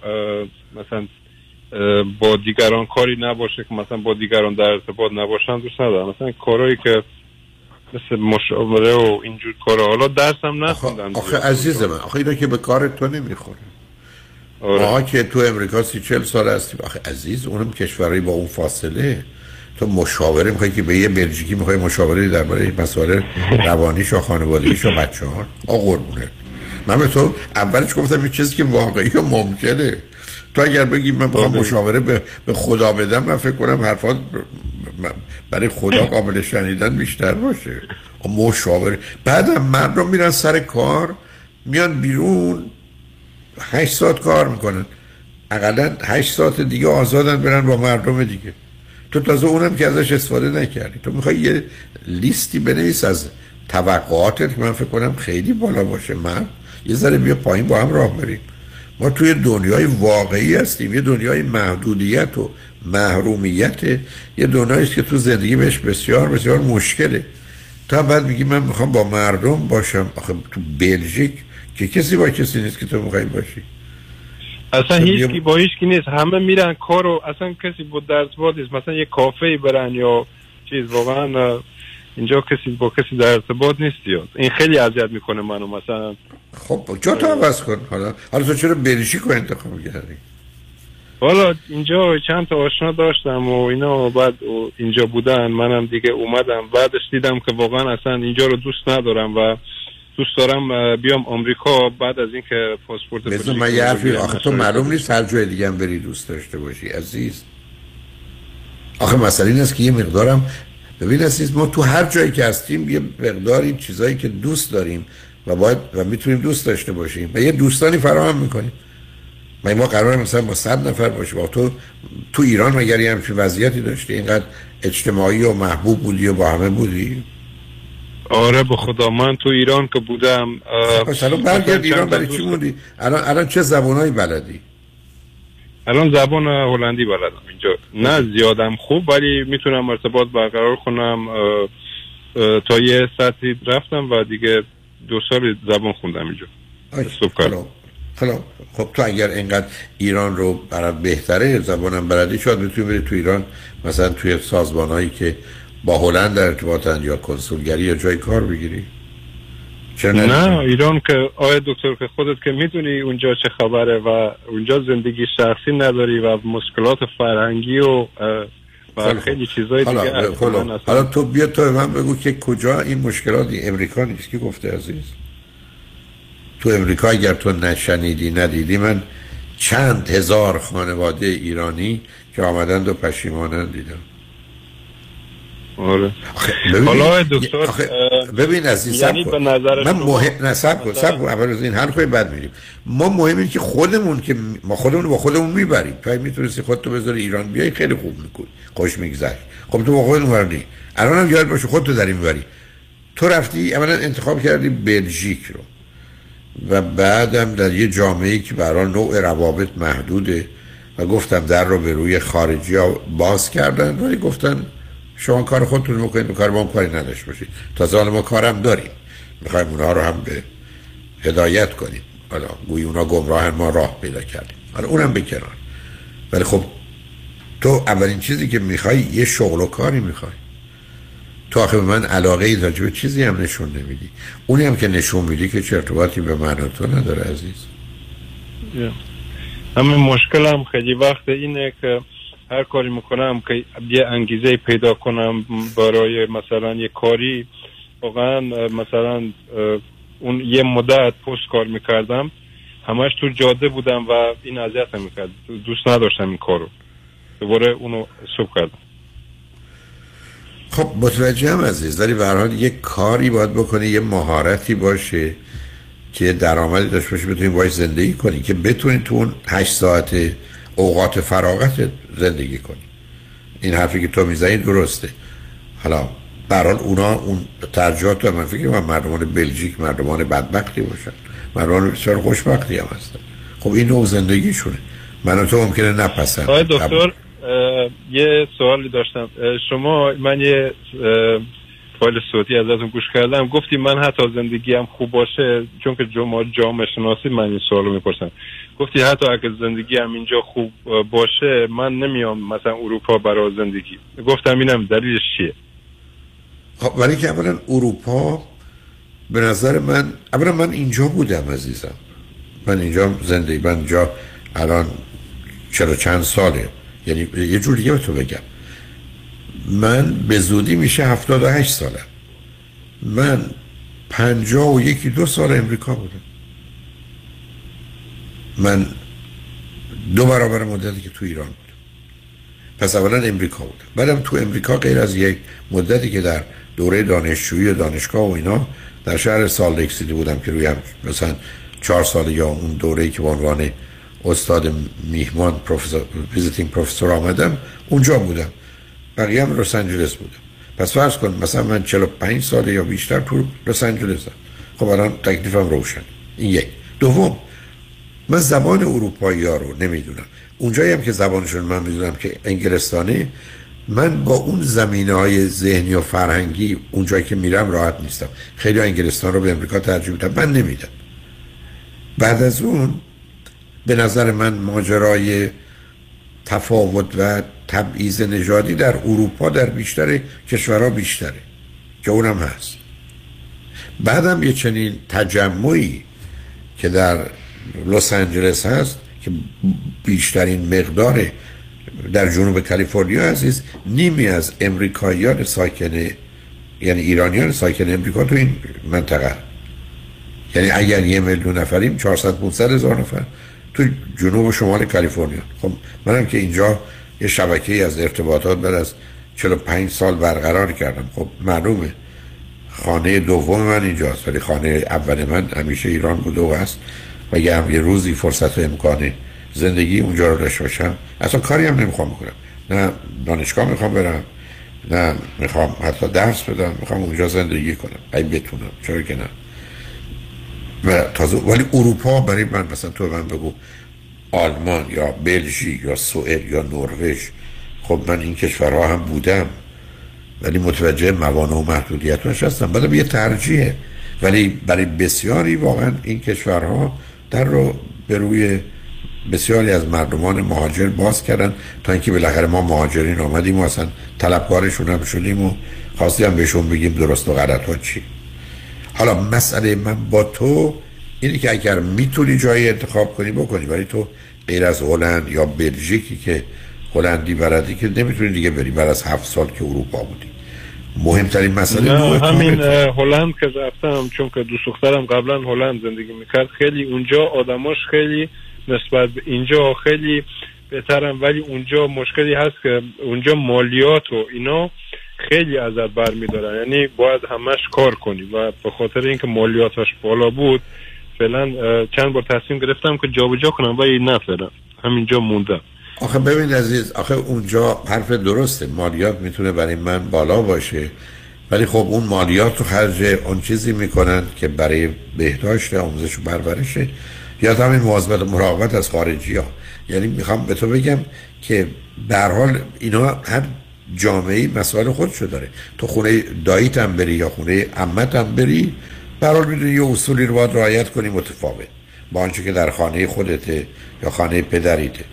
مثلا با دیگران کاری نباشه که مثلا با دیگران در ارتباط نباشم دوست ندارم. مثلا کارهایی که مثل مشاوره و اینجور کارا. حالا درسم نخوندم آخه عزیز من آخه اینا که به کار تو نمی‌خوره. آره. ما که تو امریکا سی چل سال هستیم آخه عزیز اونم کشورهایی با اون فاصله. تو مشاوره می‌خوای که به یه بلژیکی می‌خوای مشاوره درباره مسائل روانیش و خانوادگیش و بچه ها آ قربونه من به تو اولش گفتم یه چیزی که واقعی و ممکنه. تو اگر بگی من بخوام آره. مشاوره به, به خدا بدم من فکر کنم حرفات برای خدا قابل شنیدن بیشتر باشه. مشاوره. بعدم مردم میرن سر کار میان بیرون هشت ساعت کار می‌کنن. اقلا هشت ساعت دیگه آزادن برن با مردم دیگه. تو تازه اونم که ازش استفاده نکردی. تو می‌خوای یه لیستی بنویس از توقعاتت که من فکر کنم خیلی بالا باشه. من یه ذره بیا پایین با هم راه بریم. ما توی دنیای واقعی هستیم یه دنیای محدودیت و محرومیت. یه دنیایی است که تو زندگی بهش بسیار بسیار مشکله. تا بعد میگی من می‌خوام با مردم باشم. آخه تو بلژیک که کسی با کسی نیست که تو می‌خوای باشی. اصلا هیچ کی با هیچ کی نیست. همه میرن کارو اصلا کسی با در ارتباط نیست. مثلا یه کافه برن یا چیز واقعا اینجا کسی با کسی در ارتباط نیست یا این خیلی اذیت می‌کنه منو مثلا. خب جا تو عوض کن؟ حالا حالا تو چرا بلژیک رو انتخاب کردی حالا اینجا چند تا آشنا داشتم و اینا بعد اینجا بودن منم دیگه اومدم. بعدش دیدم که واقعا اصلا اینجا رو دوست ندارم و دوست دارم بیام آمریکا بعد از اینکه پاسپورت بلژیک من یه حرفی. آخه تو معلوم نیست هر جای دیگه هم بری دوست داشته باشی عزیز. آخه مسئله این است که یه مقدارم ببین عزیز ما تو هر جایی که هستیم یه مقداری چیزایی که دوست داریم و باید و می‌تونیم دوست داشته باشیم و یه دوستانی فراهم می‌کنیم. ما ما قرار مثلا با صد نفر باشیم. و تو تو ایران مگر یه همچین وضعیتی داشتی؟ اینقدر اجتماعی و محبوب بودی و با همه بودی؟ آره به خدا. من تو ایران که بودم الان مثلا برگرد ایران برای چی موندی؟ الان الان چه زبانایی بلدی؟ الان زبان هلندی بلدم. اینجا نه زیادم خوب ولی می‌تونم ارتباط برقرار کنم. تا یه سطحی رفتم و دیگه دو سال زبان خوندم اینجا. حالا خب تو اگر اینقدر ایران رو برات بهتره زبانم بلدی شاید بتونی بری تو ایران مثلا توی سازمان هایی که با هلند در ارتباطن یا کنسولگری یا جای کار بگیری. نه؟ ایران که آیا دکتر که خودت که می‌دونی اونجا چه خبره و اونجا زندگی شخصی نداری و مشکلات فرهنگی و و خیلی چیزای دیگه حالا, تو بیا تو من بگو که کجا این مشکلاتی امریکا نیست. که گفته عزیز؟ تو امریکا اگر تو نشنیدی ندیدی من چند هزار خانواده ایرانی که آمدند و پشیمانند دیدم. آره. حالا دکتر ببین یعنی به کن. نظر من مهم نه سب کن سب کن. اول از این حرف بعد میریم. ما مهم اینه که خودمون که ما خودمون با خودمون می‌بریم. تو می‌تونستی خودتو بذاری ایران بیای خیلی خوب می‌کنی. خوش میگذشت خب تو با خودت ورنی الان هم یاد باشه خودتو داری می‌بری تو رفتی اولا انتخاب کردی بلژیک رو. و بعدم در یه جامعه که برای نوع روابط محدوده. و گفتم در رو به روی خارجی ها باز کردن ولی گفتن شما کار خودتون می‌کنید کار ما کاری نداشت باشید. حالا ما کارم داریم. می‌خوایم اونها رو هم به هدایت کنیم. حالا گوی اونا گمراهن ما راه پیدا کردیم. حالا اونم به کنار. ولی خب تو اولین چیزی که می‌خوای یه شغل و کاری می‌خوای. تو آخه به من علاقه ای به چیزی هم نشون نمیدی. اونی هم که نشون میدی که چه ارتباطی به من تو نداره عزیز. یه. همین مشکل هم خیلی وقت اینه که هر کاری می‌کنم که یه انگیزه پیدا کنم برای مثلا یه کاری واقعا مثلا اون یه مدت پست کار می‌کردم همش تو جاده بودم و این اذیت می‌کرد دوست نداشتم این کارو. دوباره اونو سوب کردم. خب متوجهم عزیز. ولی به هر حال یه کاری باید بکنی یه مهارتی باشه که درآمدی داشته باشه بتونی باش زندگی کنی که بتونی تو اون هشت ساعت اوقات فراغت زندگی کنی. این حرفی که تو می‌زنی درسته. حالا به هر حال اونا اون ترجیحات رو من فکر من مردمان بلژیک مردمان بدبختی باشن. مردمان بسیار خوشبختی هم هستن. خب این نوع زندگیشونه. من و تو ممکنه نپسند دکتر یه سوالی داشتم. شما من یه فایل صوتی ازتون گوش کردم. گفتی من حتی زندگی هم خوب باشه چون که شما جامعه شناسی من این سوالو می‌پرسم. گفتی حتی اگه زندگی هم اینجا خوب باشه من نمیام مثلا اروپا برای زندگی. گفتم اینم دلیلش چیه؟ خب ولی که اولا اروپا به نظر من اولا من اینجا بودم عزیزم. من اینجا زندگی من اینجا الان چرا چند ساله؟ یعنی یه جور دیگه به تو بگم. من به زودی میشه هفتاد و هشت سالم من پنجاه و یکی دو سال امریکا بودم. من دو برابر مدتی که تو ایران بودم پس اولا امریکا بودم. بعدم تو امریکا غیر از یک مدتی که در دوره دانشجویی و دانشگاه و اینا در شهر سال سیتی بودم که روی هم مثلا چهار سال یا اون دوره که به عنوان استاد میهمان پروفسور visiting professor آمدم اونجا بودم. بقیه هم لس آنجلس بودم پس فرض کن مثلا من 45 سال یا بیشتر تو لس آنجلسم خب الان تکلیفم روشن. این یک. دوم من زبان اروپایی ها رو نمی‌دونم. اونجایی هم که زبانشون من می‌دونم که انگلستانه من با اون زمینه های ذهنی و فرهنگی اونجایی که میرم راحت نیستم. خیلی انگلستان رو به امریکا ترجیح میدم من نمیدم بعد از اون به نظر من ماجرای تفاوت و تبعیض نژادی در اروپا در بیشتر کشورها بیشتره که اونم هست. بعدم یه چنین تجمعی که در لس آنجلس هست که بیشترین مقدار در جنوب کالیفرنیا عزیز نیمی از امریکاییان ساکن یعنی ایرانیان ساکن امریکا تو این منطقه. یعنی اگر یه میلیون نفریم 400 500 هزار نفر تو جنوب شمال کالیفرنیا. خب منم که اینجا یه شبکه از ارتباطات بعد از 45 سال برقرار کردم. خب معلومه خانه دوم من اینجاست ولی خانه اول من همیشه ایران بوده و هست و اگه هم یه روزی فرصت و امکان زندگی اونجا رو داشته باشم. اصلا کاری هم نمی‌خوام بکنم. نه دانشگاه می‌خوام برم نه می‌خوام حتی درس بدم می‌خوام اونجا زندگی کنم. اگه بتونم چرا که نه. و تازه ولی اروپا برای من مثلا تو من بگو آلمان یا بلژیک یا سوئد یا نروژ خب من این کشورها هم بودم ولی متوجه موانع و محدودیتش هستم بعدم یه ترجیحه ولی برای بسیاری واقعا این کشورها در رو به روی بسیاری از مردمان مهاجر باز کردن تا اینکه بالاخره ما مهاجرین آمدیم و اصلا طلبکارشون هم شدیم و خواستیم بهشون بگیم درست و غلط ها چی. حالا مسئله من با تو اینه که اگر می‌تونی جایی انتخاب کنی بکنی ولی تو غیر از هلند یا بلژیکی که هلندی بلدی که نمی‌تونی دیگه بری بعد از هفت سال که اروپا بودی. مهمترین مسئله نه همین هلند که رفتم چون که دوست دخترم قبلا هلند زندگی می‌کرد خیلی اونجا آدماش خیلی نسبت به اینجا خیلی بهترم ولی اونجا مشکلی هست که اونجا مالیات و اینا خیلی ازت برمیدارن. یعنی باید همش کار کنی و به خاطر اینکه مالیاتش بالا بود فعلا چند بار تصمیم گرفتم که جابجا کنم ولی نه فعلا. همینجا موندم. آخه ببین عزیز آخه اونجا حرف درسته. مالیات می‌تونه برای من بالا باشه ولی خب اون مالیات رو خرج اون چیزی می‌کنن که برای بهداشت آموزش و پرورشه یا همین مواظبت مراقبت از خارجی ها یعنی می‌خوام به تو بگم که به حال اینا هر جامعه مسائل خودشو داره. تو خونه داییت هم بری یا خونه عمت هم بری به هر حال می‌دونی یه اصولی رو باید رعایت کنی متفاوت. با آنچه که در خانه خودته یا خانه پدریته.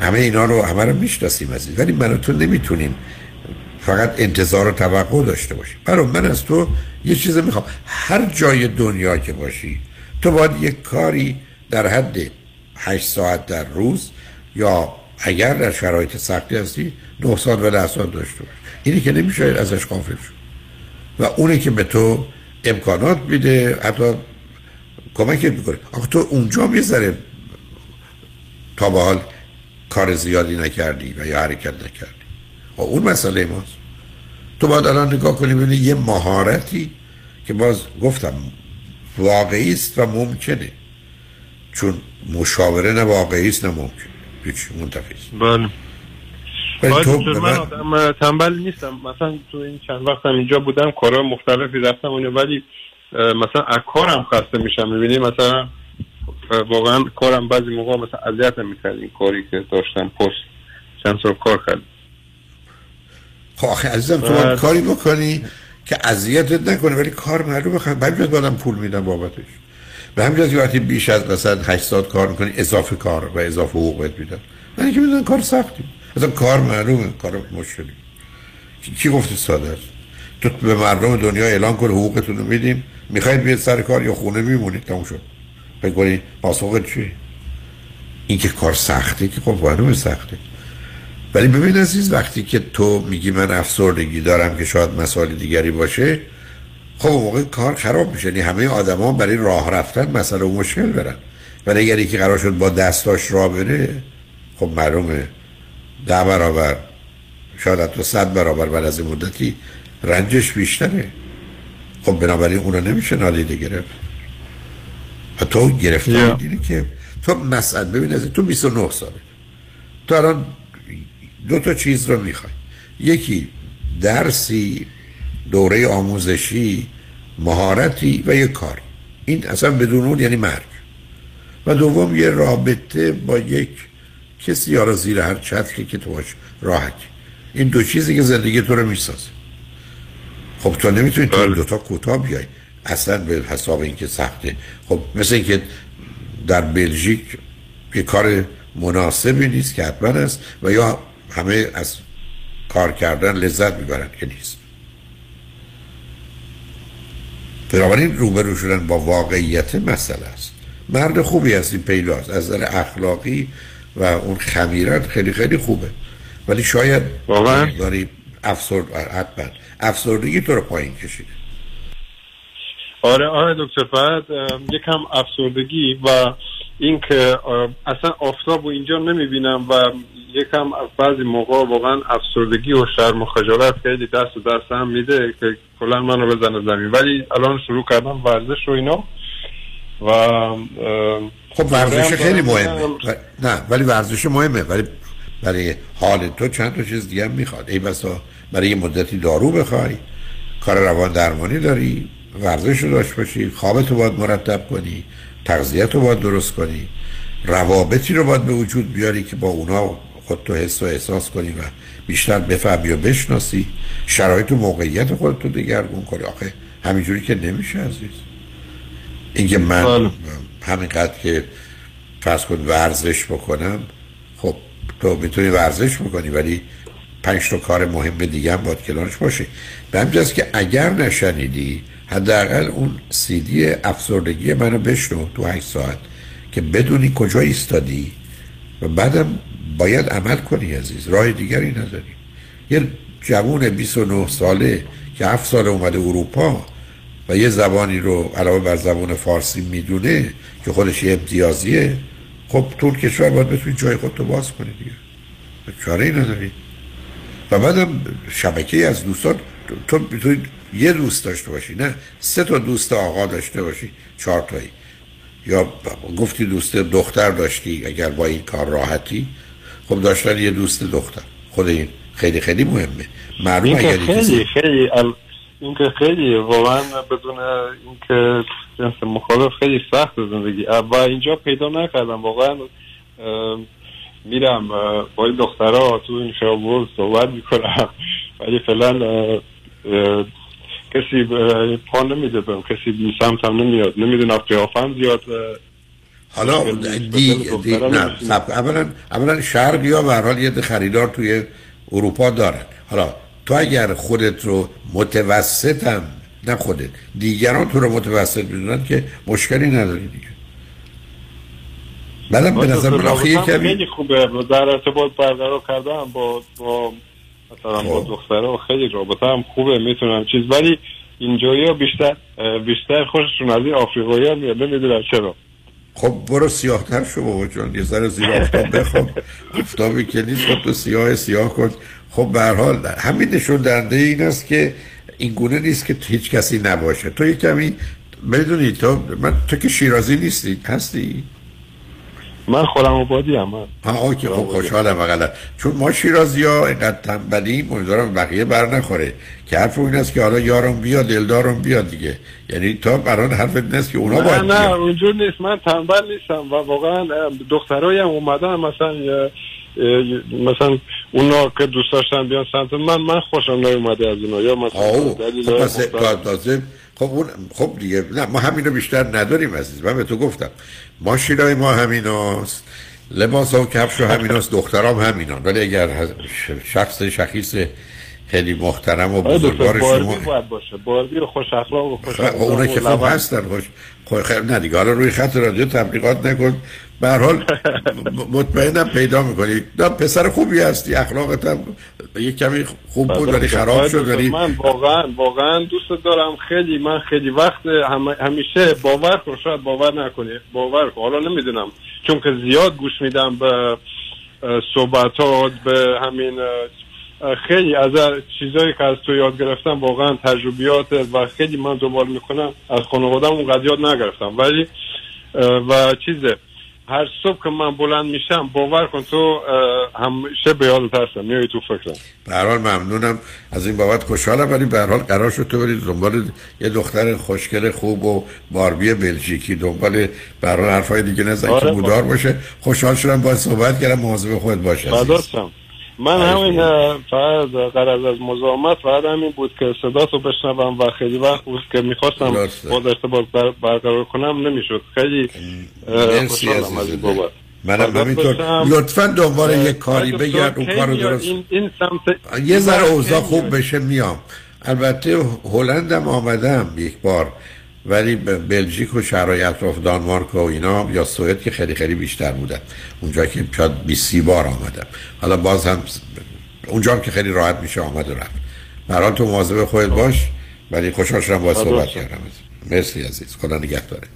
همه اینا رو همه رو می‌شناسیم عزیز. ولی من تو نمی‌تونیم فقط انتظار و توقع داشته باشیم. برای من از تو یه چیز می‌خوام. هر جای دنیا که باشی تو باید یک کاری در حد 8 ساعت در روز یا اگر در شرایط سختی هستی 9 ساعت و 10 ساعت داشته باش. اینی که نمیشه ازش غافل شد و اونی که به تو امکانات میده حتی کمکت می‌کنه. آخه تو اونجا می‌ذاره تا به حال کار زیادی نکردی و یا حرکت نکردی. و اون مسئله ماست. تو باید الان نگاه کنی ببینی یه مهارتی که باز گفتم واقعی است و ممکنه. چون مشاوره نه واقعی است نه ممکن. هیچ منتفی بله. تو من من- آدم تنبل نیستم. مثلا تو این چند وقتم اینجا بودم کارهای مختلفی رفتم اونجا ولی مثلا از کارم خسته میشم. می‌بینی مثلا واقعا کارم بعضی موقع مثلا اذیتم می‌کرد این کاری که داشتم. پست چند سال کار کردم. خب آخه عزیزم تو باید کاری بکنی که اذیتت نکنه ولی کار معلومه. خب به همین بادم پول میدن بابتش. به همین جهت وقتی بیش از مثلا 8 ساعت کار می‌کنی اضافه کار و اضافه حقوق بهت میدن. من اینکه می‌دونن کار سختی. اصلا کار معلومه کار مشکلی. کی- گفته ساده است تو به مردم دنیا اعلان کن حقوقتون رو میدیم. می‌خواید بیاد سر کار یا خونه میمونید؟ تموم شد. کنی پاسخت چیه این که کار سخته که خب معلومه سخته. ولی ببین عزیز وقتی که تو میگی من افسردگی دارم که شاید مسائل دیگری باشه خب موقع کار خراب میشه. یعنی همه آدما برای راه رفتن مسئله و مشکل برن ولی اگر یکی قرار شد با دستاش راه بره خب معلومه. ده برابر. شاید حتی صد برابر بعد از این مدتی رنجش بیشتره. خب بنابراین اونو نمیشه نادیده گرفت. و تو گرفتار Yeah. که تو مسئله ببین از تو 29 ساله. تو الان دو تا چیز رو می‌خوای. یکی درسی دوره آموزشی مهارتی و یه کار. این اصلا بدون اون یعنی مرگ. و دوم یه رابطه با یک کسی یا زیر هر چتری که تو باش راحتی این دو چیزی که زندگی تو رو می‌سازه. خب تو نمی‌تونی تو این دوتا کوتاه بیای. اصلا به حساب اینکه سخته. خب مثل اینکه در بلژیک یه کار مناسبی نیست که حتما است و یا همه از کار کردن لذت می‌برن که نیست. بنابراین روبرو شدن با واقعیت مسئله است. مرد خوبی هستی پیداست از نظر اخلاقی و اون خمیرت خیلی خیلی خوبه. ولی شاید واقعا؟ داری افسرد حتما. افسردگی تو رو پایین کشیده. آره آره دکتر اه، یکم افسردگی و اینکه اصلا آفتاب و اینجا نمی‌بینم و یکم بعضی موقع واقعا افسردگی و شرم و خجالت خیلی دست و دست هم میده که کلا منو بزنه زمین. ولی الان شروع کردم ورزش و اینا و خب ورزش خیلی مهمه. و- نه ولی ورزش مهمه. ولی برای حال تو چند تا چیز دیگه هم می‌خواد. ای بسا برای یه مدتی دارو بخوای کار روان درمانی داری ورزش رو داشت باشی خوابت رو باید مرتب کنی تغذیت رو باید درست کنی روابطی رو باید به وجود بیاری که با اونا خودتو حس و احساس کنی و بیشتر بفهمی و بشناسی شرایط و موقعیت خودتو دگرگون کنی. آخه همینجوری که نمیشه عزیز. اینکه من همینقدر که فرض کن ورزش بکنم خب تو می‌تونی ورزش بکنی ولی پنج تا کار مهم دیگه هم باید کنارش باشه. به همجاست که اگر نشنیدی حداقل اون سیدی افسردگی منو بشنو تو هشت ساعت که بدونی کجا ایستادی و بعدم باید عمل کنی عزیز. راه دیگری نداری یه جوون 29 ساله که 7 سال اومده اروپا و یه زبانی رو علاوه بر زبان فارسی می‌دونه که خودش یه امتیازیه خب طول کشور باید بتونی جای خودتو باز کنی دیگه. چاره ای نداری. و بعدم شبکه از دوستان تو می‌تونی یه دوست داشته باشی نه سه تا دوست آقا داشته باشی چهار تایی. یا گفتی دوست دختر داشتی اگر با این کار راحتی خب داشتن یه دوست دختر. خود این خیلی خیلی مهمه. معلوم این که اگر خیلی خیلی ال... این که خیلی واقعا بدون اینکه جنس مخالف خیلی سخت زندگی. و اینجا پیدا نکردم. واقعا میرم با این دخترها تو این خیابون صحبت می‌کنم. ولی فعلا کسی پا نمیده بهم. کسی بی سمتم نمیاد. نمی‌دونم قیافم زیاد حالا دی, دی نه. اولا اولا شرق یا به حال یه خریدار توی اروپا دارن. حالا تو اگر خودت رو متوسطم نه خودت دیگران تو رو متوسط می‌دونن که مشکلی نداری دیگه. بعدم به نظر کمی خیلی خوبه. در ارتباط برقرار کردم با با مثلا با خب. دخترها خیلی رابطه هم خوبه می‌تونم چیز ولی اینجایی ها بیشتر بیشتر خوششون از این آفریقایی ها میاد نمی‌دونم چرا. خب برو سیاهتر شو بابا جان. یه ذره زیر آفتاب بخواب. آفتابی که نیست خب تو سیاه سیاه کن. خب به هر حال همین نشون دهنده این است که این گونه نیست که هیچ کسی نباشه. تو یه کمی بدونی تو من تو که شیرازی نیستی هستی؟ من خودم آبادی هم ها آکی خب خوشحالم اقلا چون ما شیرازی ها اینقدر تنبلیم امیدوارم بقیه بر نخوره. که حرف این است که حالا یارم بیا دلدارم بیا دیگه. یعنی تا بران حرف این است که اونا نه باید نه. اونجور نیست. من تنبل نیستم و واقعا دخترایی هم اومدن مثلا مثلا اونا که دوست داشتن بیان سمت من من خوشم نیومده از اونا یا مثلا دلیل خب پس خب اون خب دیگه نه ما همین رو بیشتر نداریم عزیز من به تو گفتم ما شیرای ما همین هست لباس و کفش و همین هست دخترام همین هست. ولی اگر شخص شخیص خیلی محترم و آره بزرگوار شما باید باشه باربی و خوش اخلاق و خوش خب اخلاق اونا و که خب. هستن خوش خب خیلی نه دیگه حالا روی خط رادیو تبلیغات نکن به هر حال مطمئنم پیدا می‌کنی. نه پسر خوبی هستی اخلاقت هم یه کمی خوب بود ولی خراب شد ولی من واقعا واقعا دوست دارم خیلی من خیلی وقت هم همیشه باور کن شاید باور نکنی باور کن. حالا نمی‌دونم چون که زیاد گوش میدم به صحبتات به همین خیلی از چیزایی که از تو یاد گرفتم واقعا تجربیات و خیلی من دنبال می‌کنم از خانوادم اونقدر یاد نگرفتم. ولی و چیزه هر صبح که من بلند میشم باور کن تو همیشه به یادت هستم میای تو فکرم. به هر حال ممنونم. از این بابت خوشحالم ولی به هر حال قرار شد تو بری دنبال یه دختر خوشگل خوب و باربی بلژیکی دنبال به هر حال حرفای دیگه نزن آره، که بودار با- باشه. خوشحال شدم با صحبت کردم. مواظب خودت باش عزیز. من همین فقط غرض از مزاحمت فقط همین بود که صدا تو بشنوم و خیلی وقت بود که می‌خواستم درسته. با ارتباط بر- برقرار کنم نمی‌شد خیلی خوشحالم از این. بابت منم همینطور. لطفا دنبال اه، یه کاری بگرد اون کار رو خیلی درست این, این سمت یه ذره اوضاع خوب بشه میام البته هلندم آمدم یک بار ولی بلژیک و شهرهای اطراف دانمارک و اینا یا سوئد که خیلی خیلی بیشتر بودن اونجا که شاید 20 بار آمدم حالا باز هم اونجا هم که خیلی راحت میشه آمد و رفت. برای تو مواظب خودت باش ولی خوشحال شدم فدات صحبت. کردم. مرسی عزیز. خدا نگهداره.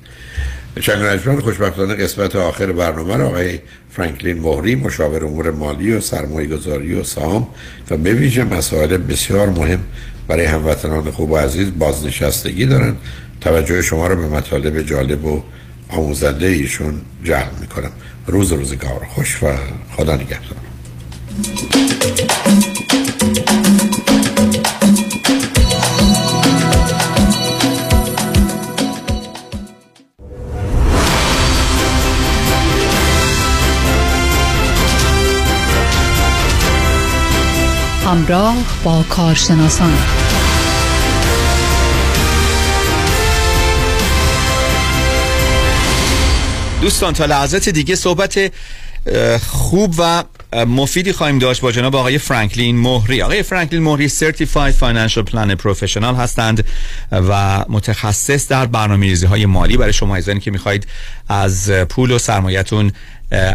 شنگ خوشبختانه قسمت آخر برنامه را آقای فرانکلین مهری مشاور امور مالی و سرمایه گذاری و سهام و به ویژه مسائل بسیار مهم برای هموطنان خوب و عزیز بازنشستگی دارند توجه شما را به مطالب جالب و آموزنده ایشون جلب می‌کنم. روز روزگار خوش و خدا نگهدار. همراه با کارشناسان. دوستان تا لحظات دیگه صحبت خوب و مفیدی خواهیم داشت با جناب آقای فرانکلین مهری. آقای فرانکلین مهری certified financial planner professional هستند و متخصص در برنامه‌ریزی های مالی. برای شما عزیزانی که می‌خواهید از پول و سرمایتون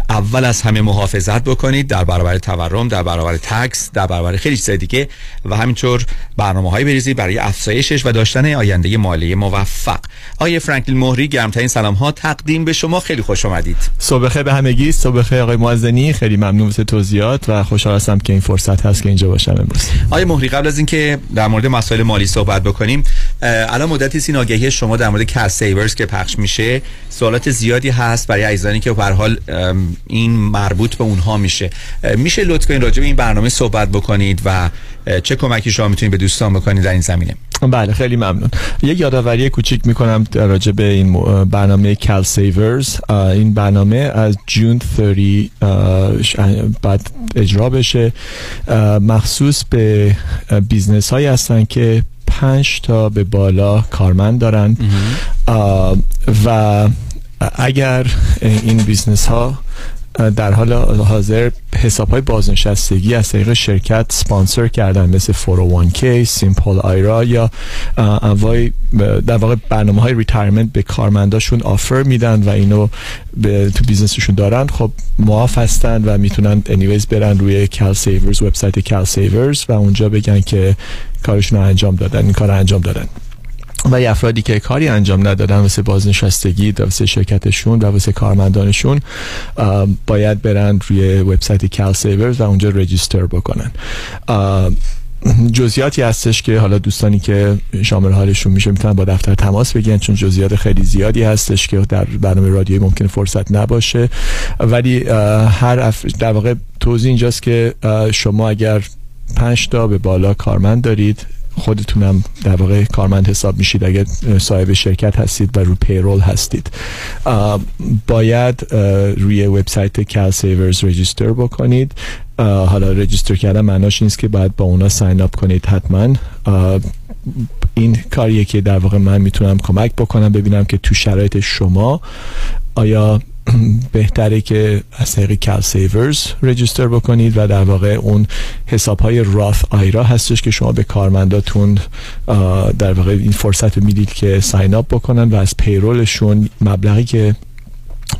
اول از همه محافظت بکنید در برابر تورم در برابر تکس در برابر خیلی چیزای دیگه و همینطور برنامه های بریزید برای افزایشش و داشتن آینده مالی موفق. آیه فرانکلین مهری گرمترین سلام ها تقدیم به شما. خیلی خوش آمدید. صبح بخیر به همگی. صبح بخیر آقای معزنی. خیلی ممنون واسه توضیحات و خوشحال هستم که این فرصت هست که اینجا باشم امروز. آیه مهری قبل از اینکه در مورد مسائل مالی صحبت بکنیم الان مدتی سین آگهی شما در مورد کل سیورز که پخش میشه. سوالات زیادی هست برای عزیزانی که به حال این مربوط به اونها میشه. میشه لطف کنید راجع به این برنامه صحبت بکنید و چه کمکی شما می‌تونید به دوستان بکنید در این زمینه. بله خیلی ممنون. یک یادآوری کوچیک می‌کنم راجع به این برنامه CalSavers این برنامه از June 30 بعد اجرا بشه. مخصوص به business هایی هستن که پنج تا به بالا کارمند دارن. و اگر این business ها در حال حاضر حساب های بازنشستگی از طریق شرکت سپانسر کردن مثل 401k، SIMPLE IRA یا انواع در واقع برنامه های retirement به کارمنداشون offer میدن و اینو به تو business شون دارن. خب معاف هستن و می‌تونن anyways برن روی CalSavers وبسایت CalSavers و اونجا بگن که کارشون رو انجام دادن این کار انجام دادن. و افرادی که کاری انجام ندادن واسه بازنشستگی واسه شرکتشون و واسه کارمندانشون باید برن روی وبسایت کال سیورز و اونجا رجیستر بکنن. جزئیاتی هستش که حالا دوستانی که شامل حالشون میشه می‌تونن با دفتر تماس بگیرن چون جزئیات خیلی زیادی هستش که در برنامه رادیویی ممکن فرصت نباشه. ولی هر در واقع توضیح اینجاست که شما اگر پنج تا به بالا کارمند دارید خودتونم در واقع کارمند حساب میشید. اگر صاحب شرکت هستید و رو payroll هستید. باید روی وبسایت CalSavers register بکنید. حالا register کردن معناش نیست که باید با اونا sign up کنید حتما. این کاریه که در واقع من می‌تونم کمک بکنم ببینم که تو شرایط شما آیا بهتره که از طریق CalSavers register بکنید و در واقع اون حساب های Roth IRA هستش که شما به کارمنداتون در واقع این فرصت رو می‌دید که sign up بکنن و از payroll شون مبلغی که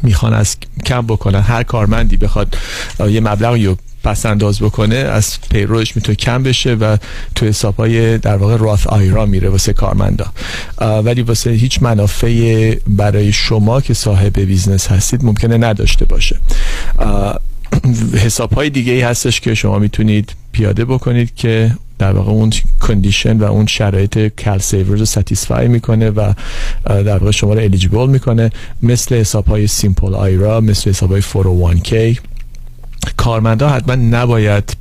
می‌خوان از کم بکنن. هر کارمندی بخواد یه مبلغی رو پس انداز بکنه از payroll ش می‌تونه کم بشه و تو حساب های در واقع Roth IRA میره واسه کارمندا. ولی واسه هیچ منافع برای شما که صاحب business هستید ممکنه نداشته باشه. حساب های دیگه ای هستش که شما می‌تونید پیاده بکنید که در واقع اون condition و اون شرایط CalSavers رو satisfy می‌کنه و در واقع شما رو eligible می‌کنه. مثل حساب های SIMPLE IRA مثل حساب های 401k کارمندا حتما نباید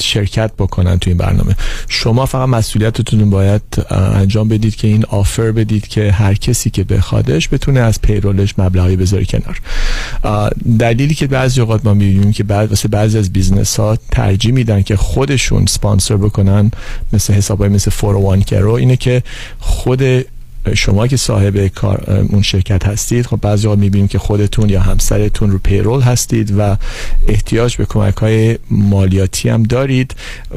شرکت بکنن تو این برنامه. شما فقط مسئولیتتون باید انجام بدید که این offer بدید که هر کسی که بخوادش بتونه از payroll ش مبلغی بذاره کنار. دلیلی که بعضی اوقات ما می‌بینیم که بعد واسه بعضی از business ها ترجیح میدن که خودشون سپانسر بکنن مثل حسابای مثل 401 رو اینه که خود شما که صاحب کار اون شرکت هستید خب بعضی وقت می‌بینیم که خودتون یا همسرتون رو payroll هستید و احتیاج به کمک های مالیاتی هم دارید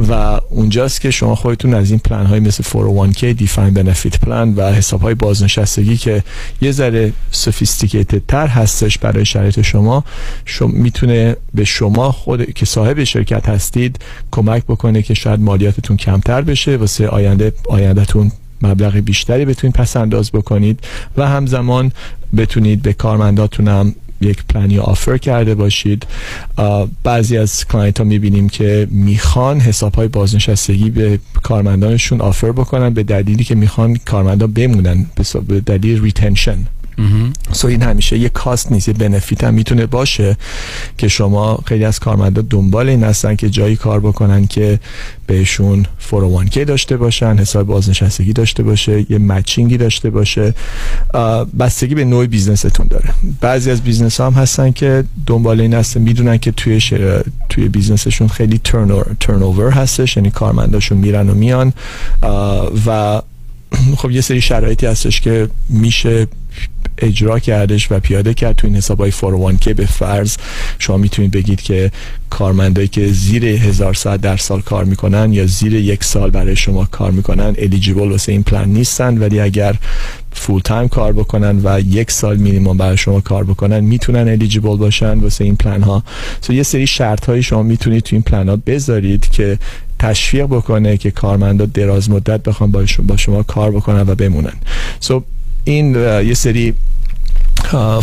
و اونجاست که شما خودتون از این پلان های مثل 401k defined benefit plan و حساب های بازنشستگی که یه ذره sophisticated تر هستش برای شرایط شما شما می‌تونه به شما خود که صاحب شرکت هستید کمک بکنه که شاید مالیاتتون کمتر بشه واسه آینده آیندهتون مبلغ بیشتری بتونید پس انداز بکنید و همزمان بتونید به کارمنداتون هم یک plan ی offer کرده باشید. بعضی از client ها می‌بینیم که می‌خوان حساب های بازنشستگی به کارمندانشون offer بکنن به دلیلی که می‌خوان کارمندان بمونن به دلیل retention so این همیشه یه cost نیست یه benefit هم می‌تونه باشه که شما خیلی از کارمندا دنبال این هستن که جایی کار بکنن که بهشون 401k داشته باشن حساب بازنشستگی داشته باشه یه matching ی داشته باشه بستگی به نوع business تون داره بعضی از business هم هستن که دنبال این هستن می‌دونن که توی. توی business شون خیلی turnover هستش یعنی کارمنداشون میرن و میان و خب یه سری شرایطی هستش که میشه اجرا کردش و پیاده کرد تو این حساب های 401k به فرض شما می‌تونید بگید که کارمندایی که زیر هزار ساعت در سال کار می‌کنن یا زیر یک سال برای شما کار می‌کنن eligible واسه این پلان نیستن ولی اگر full time کار بکنن و یک سال مینیمم برای شما کار بکنن می‌تونن eligible باشن واسه این پلان ها. so یه سری شرط های شما می‌تونید تو این پلان ها بذارید که تشویق بکنه که کارمندا دراز مدت بخوان با شما, با شما کار بکنن و بمونن. so این یه سری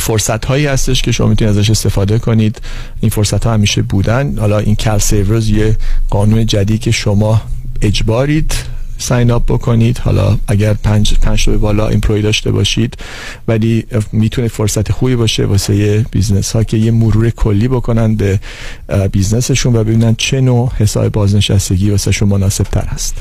فرصت هایی هستش که شما می‌تونید ازش استفاده کنید. این فرصت ها همیشه بودن. حالا این CalSavers یه قانون جدید که شما اجبارید sign up بکنید. حالا اگر پنج پنج به بالا employee داشته باشید ولی می‌تونه فرصت خوبی باشه واسه business ها که یه مرور کلی بکنن به business شون و ببینن چه نوع حساب بازنشستگی واسه شون مناسب تر هست.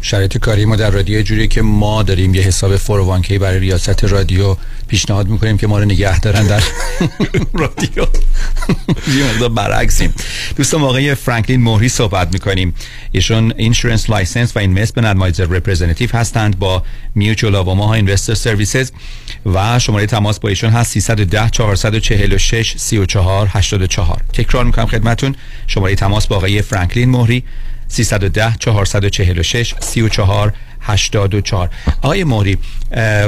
شرایط کاری ما در رادیو جوری که ما داریم یه حساب فوروانکی برای ریاست رادیو پیشنهاد می‌کنیم که ما رو نگه دارن در رادیو. یه مقدار برعکسیم. دوستان آقای فرانکلین مهری صحبت می‌کنیم. ایشون insurance license و investment advisor representative هستند با Mutual of Omaha Investor Services و شماره تماس با ایشون هست 310 446 34 84 تکرار می‌کنم خدمتون. شماره تماس با آقای فرانکلین مهری. 310 446 34 84 آقای موری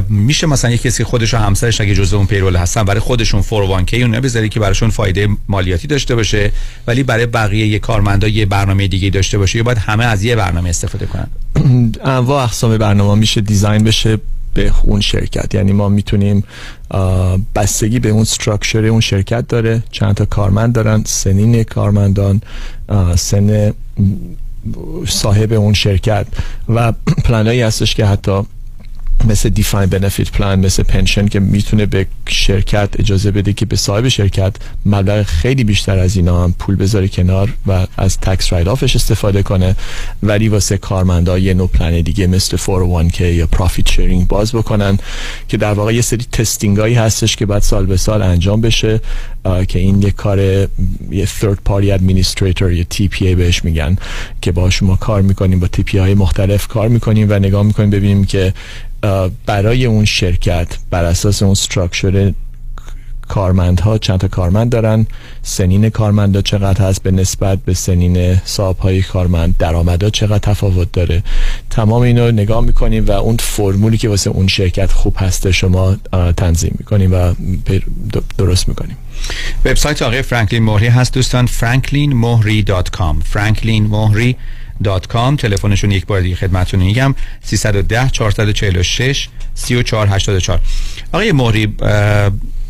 میشه مثلا یک کسی خودش و همسرش اگه جزء اون پیرول هستن برای خودشون 401k اون بذاری که براشون فایده مالیاتی داشته باشه ولی برای بقیه یه کارمندا یه برنامه دیگه داشته باشه یا باید همه از یه برنامه استفاده کنن؟ انواع اقسام برنامه میشه دیزاین بشه به اون شرکت. یعنی ما می‌تونیم بستگی به اون structure اون شرکت داره. چند تا کارمند دارن سنین کارمندان سن صاحب اون شرکت. و پلانایی هستش که حتی مثل defined benefit plan مثل pension که می‌تونه به شرکت اجازه بده که به صاحب شرکت مبلغ خیلی بیشتر از اینا هم پول بذاره کنار و از tax write-off ش استفاده کنه. ولی واسه کارمندا یه نوع پلان دیگه مثل 401k یا profit sharing باز بکنن که در واقع یه سری testing هایی هستش که بعد سال به سال انجام بشه که این یه کار یه third party administrator یا TPA بهش میگن که با شما کار می‌کنیم با TPA های مختلف کار می‌کنیم و نگاه می‌کنیم ببینیم که برای اون شرکت بر اساس اون structure کارمندها چند تا کارمند دارن. سنین کارمندا چقدر هست؟ به نسبت به سنین صاحب های کارمند درآمدها چقدر تفاوت داره؟ تمام اینو نگاه می‌کنیم و اون فرمولی که واسه اون شرکت خوب هسته شما تنظیم می‌کنیم و درست می‌کنیم. وبسایت آقای فرانکلین مهری هست دوستان. franklinmohri.com franklinmohri dot com تلفنشون یک بار دیگه خدمتتون میگم. 310 446 3484 آقای مهری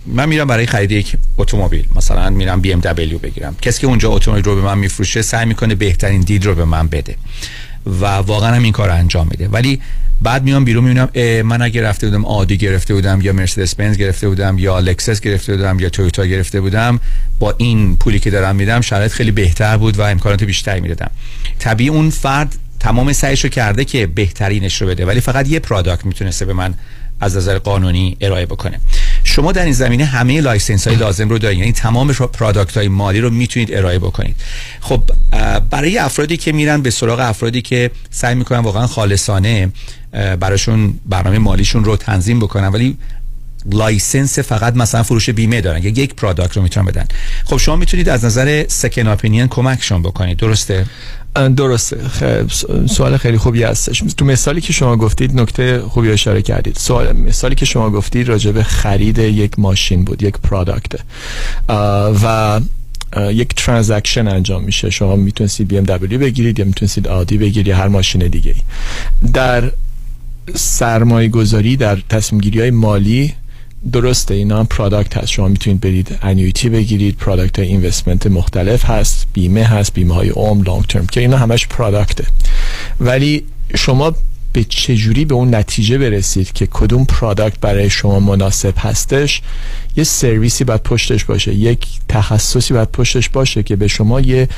من میرم برای خرید یک اتومبیل. مثلا میرم BMW بگیرم. کسی که اونجا اتومبیل رو به من میفروشه سعی می‌کنه بهترین دید رو به من بده. و واقعا هم این کار انجام میده. ولی بعد میام بیرون می‌بینم من اگه رفته بودم Audi گرفته بودم یا مرسدس بنز گرفته بودم یا لکسس گرفته بودم یا تویوتا گرفته بودم با این پولی که دارم میدم شرایط خیلی بهتر بود و امکانات بیشتری می‌دادم. طبیعی اون فرد تمام سعیشو کرده که بهترینش رو بده ولی فقط یه product می‌تونسته به من از نظر قانونی ارائه بکنه. شما در این زمینه همه license های لازم رو دارید یعنی تمام product های مالی رو می‌تونید ارائه بکنید. خب برای افرادی که میرن به سراغ افرادی که سعی می‌کنن واقعا خالصانه براشون برنامه مالیشون رو تنظیم بکنن ولی license فقط مثلا فروش بیمه دارن یا یک product رو می‌تونن بدن. خب شما می‌تونید از نظر second opinion کمکشون بکنید درسته؟ درسته. سوال خیلی خوبی هستش. تو مثالی که شما گفتید نکته خوبی اشاره کردید. سوال مثالی که شما گفتید راجع به خرید یک ماشین بود یک product و یک transaction انجام میشه. شما می‌تونستید BMW بگیرید یا می‌تونستید Audi بگیرید یا هر ماشین دیگه در سرمایه گذاری در تصمیم گیری های مالی درسته اینا هم product هست. شما می‌تونید برید annuity بگیرید product های investment مختلف هست بیمه هست بیمه های عمر long term که اینا همش product ه ولی شما به چجوری به اون نتیجه برسید که کدوم product برای شما مناسب هستش؟ یه سرویسی باید پشتش باشه یک تخصصی باید پشتش باشه که به شما یه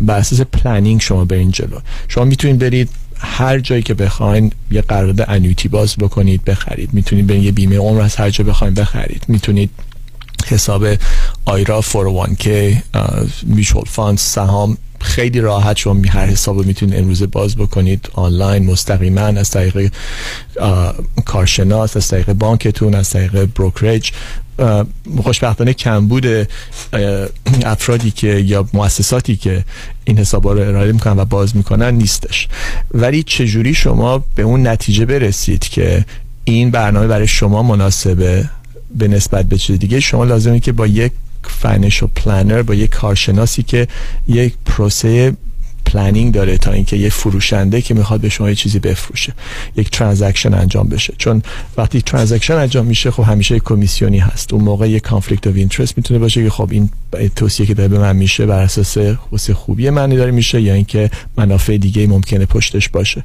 بر اساس planning شما برین جلو. شما می‌تونید برید هر جایی که بخواین یه قرارداد annuity باز بکنید بخرید. می‌تونید به یه بیمه عمر از هر جا بخواین بخرید. می‌تونید حساب IRA 401k mutual fund سهام خیلی راحت شما هر حساب رو می‌تونید امروزه باز بکنید آنلاین مستقیما از طریق کارشناس از طریق بانکتون از طریق brokerage. اه، خوشبختانه کمبود اه، افرادی که یا مؤسساتی که این حسابا رو ارائه می‌کنن و باز می‌کنن نیستش. ولی چجوری شما به اون نتیجه برسید که این برنامه برای شما مناسبه به نسبت به چیز دیگه؟ شما لازمه که با یک financial planner با یک کارشناسی که یک پروسه planning داره تا اینکه یه فروشنده که می‌خواد به شما یه چیزی بفروشه یک transaction انجام بشه. چون وقتی transaction انجام میشه خب همیشه یک کمیسیونی هست. اون موقع یک conflict of interest می‌تونه باشه که خب این توصیه که داره به من میشه بر اساس خوبی من داره میشه یا اینکه منافع دیگه ممکنه پشتش باشه.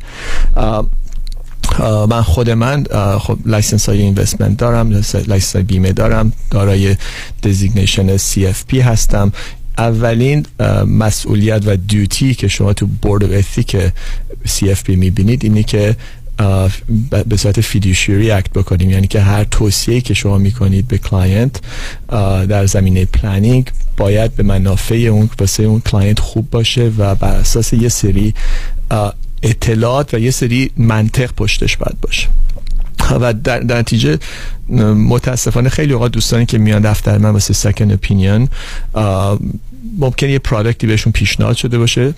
من خود من خب license های investment دارم license های بیمه دارم دارای designation CFP هستم. اولین مسئولیت و duty که شما تو board of ethic CFP می‌بینید اینه که به صورت fiduciary act بکنیم. یعنی که هر توصیه که شما می‌کنید به client در زمینه planning باید به منافع اون واسه اون client خوب باشه و بر اساس یه سری اطلاعات و یه سری منطق پشتش باید باشه. و در, در نتیجه متاسفانه خیلی اوقات دوستانی که میان دفتر من واسه second opinion ممکن یه product ی بهشون پیشنهاد شده باشه.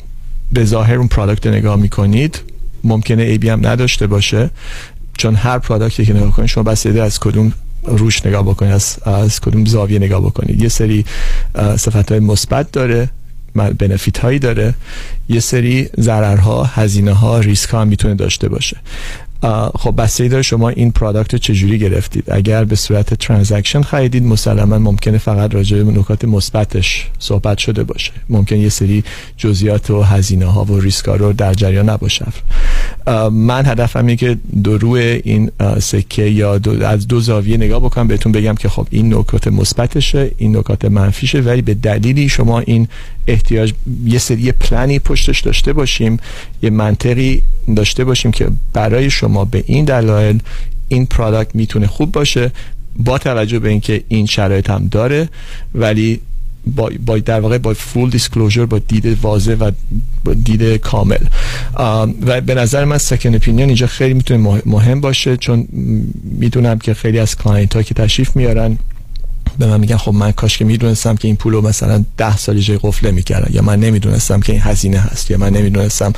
به ظاهر اون product نگاه می‌کنید ممکنه عیبی هم نداشته باشه. چون هر product ی که نگاه کنید شما بسیده از کدوم روش نگاه بکنید از, از کدوم زاویه نگاه بکنید. یه سری صفت های مثبت داره. benefit هایی داره یه سری ضررها هزینه ها ریسک ها می‌تونه داشته باشه. خب بستگی داره شما این product رو چجوری گرفتید. اگر به صورت transaction خریدید مسلما ممکنه فقط راجع به نکات مثبتش صحبت شده باشه. ممکن یه سری جزئیات و هزینه ها و ریسک ها رو در جریان نباشه. من هدفم اینه که دو روی این سکه یا دو از دو زاویه نگاه بکنم بهتون بگم که خب این نکات مثبتشه این نکات منفیشه ولی به دلیلی شما این احتیاج یه سری پلنی پشتش داشته باشیم یه منطقی داشته باشیم که برای شما به این دلایل این پرادکت می‌تونه خوب باشه با توجه به اینکه این شرایط هم داره ولی با, با در واقع با full disclosure با دید واضح و با دید کامل. و به نظر من second opinion اینجا خیلی می‌تونه مه- مهم باشه چون می‌دونم که خیلی از client ها که تشریف میارن به من میگن خب من کاش که می‌دونستم که این پولو مثلا ده سال جای قفله می‌کردن یا من نمی‌دونستم که این هزینه هست یا من نمی‌دونستم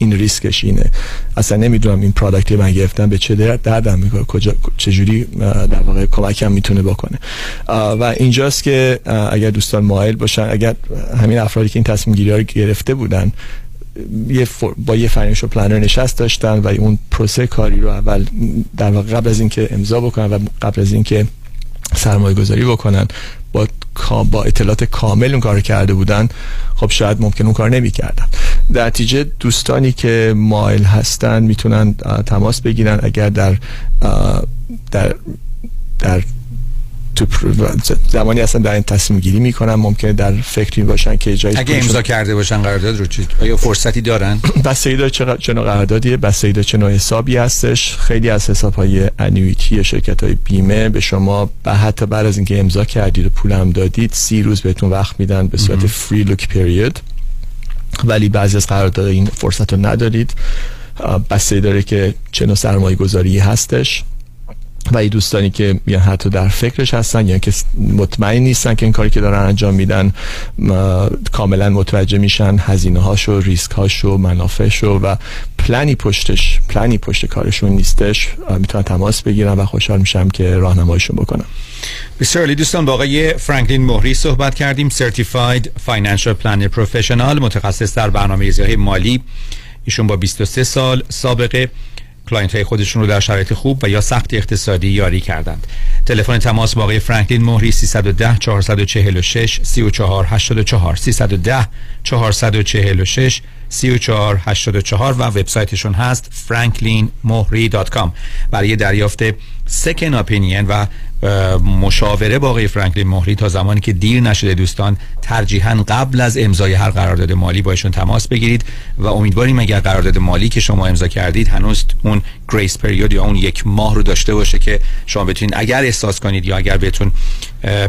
این ریسکش اینه. اصلا نمی‌دونم این product ی من گرفتم به چه در- دردم می‌کنه کجا چجوری در واقع کمکم می‌تونه بکنه. و اینجاست که اگر دوستان مایل باشن اگر همین افرادی که این تصمیم گیری رو گرفته بودن یه با یه financial planner نشست داشتن و اون پروسه کاری رو اول در واقع قبل از اینکه امضا بکنن و قبل از اینکه سرمایه گذاری بکنن با با اطلاعات کامل اون کار کرده بودن خب شاید ممکن اون کار نمی کردن در نتیجه دوستانی که مایل هستن می‌تونن تماس بگیرن اگر در در در زمانی اصلا در این تصمیم گیری می‌کنن ممکنه در فکری باشن که جایی اگه امضا کرده باشن قرارداد رو چی؟ آیا فرصتی دارن؟ بستگی داره چه نوع قراردادیه بستگی داره چه نوع حسابی هستش. خیلی از حساب های انویتی شرکت های بیمه به شما به حتی بعد از اینکه امضا کردید و پول هم دادید سی روز بهتون وقت میدن به صورت فری لوک پریود ولی بعضی از قرارداد این فرصت رو ندارید. بستگی داره که چه نوع سرمایه گذاری هستش. و این دوستانی که یا حتی در فکرش هستن یا که مطمئن نیستن که این کاری که دارن انجام میدن کاملا متوجه میشن هزینه هاشو ریسک هاشو منافعشو و پلنی پشتش پلنی پشت کارشون نیستش. می‌تونن تماس بگیرن و خوشحال میشم که راهنماییشون بکنم. بسیار عالی دوستان با آقای فرانکلین مهری صحبت کردیم certified financial planner professional متخصص در برنامه های مالی. ایشون با 23 سال سابقه. client های خودشون رو در شرایط خوب و یا سخت اقتصادی یاری کردند. تلفن تماس با آقای فرانکلین مهری 310 446 3484 310 446 3484 و وبسایتشون هست franklinmohri.com برای دریافت second opinion و مشاوره با آقای فرانکلین مهری تا زمانی که دیر نشده دوستان ترجیحاً قبل از امضای هر قرارداد مالی با ایشون تماس بگیرید و امیدواریم اگر قرارداد مالی که شما امضا کردید هنوز اون گریس پریود یا اون یک ماه رو داشته باشه که شما بتونید اگر احساس کنید یا اگر بهتون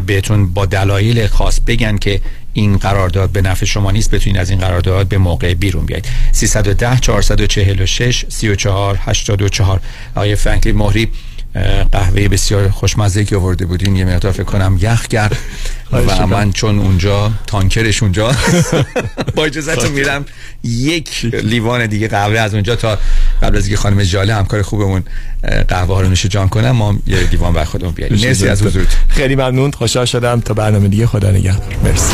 بهتون با دلایل خاص بگن که این قرارداد به نفع شما نیست بتونید از این قرارداد به موقع بیرون بیاید 310 446 34 84 آقای فرانکلین مهری قهوه بسیار خوشمزه که آورده بودین. یه مقدار فکر کنم یخ کرد. و من چون اونجا تانکرش اونجا با اجازهتون میرم یک لیوان دیگه قهوه از اونجا تا قبل از اینکه خانم جاله همکار خوبمون قهوه ها رو نوش جان کنم. ما یه لیوان بر خودمون بیاریم مرسی از حضورت خیلی ممنون. خوشحال شدم. تا برنامه دیگه. خدا نگهدار. مرسی.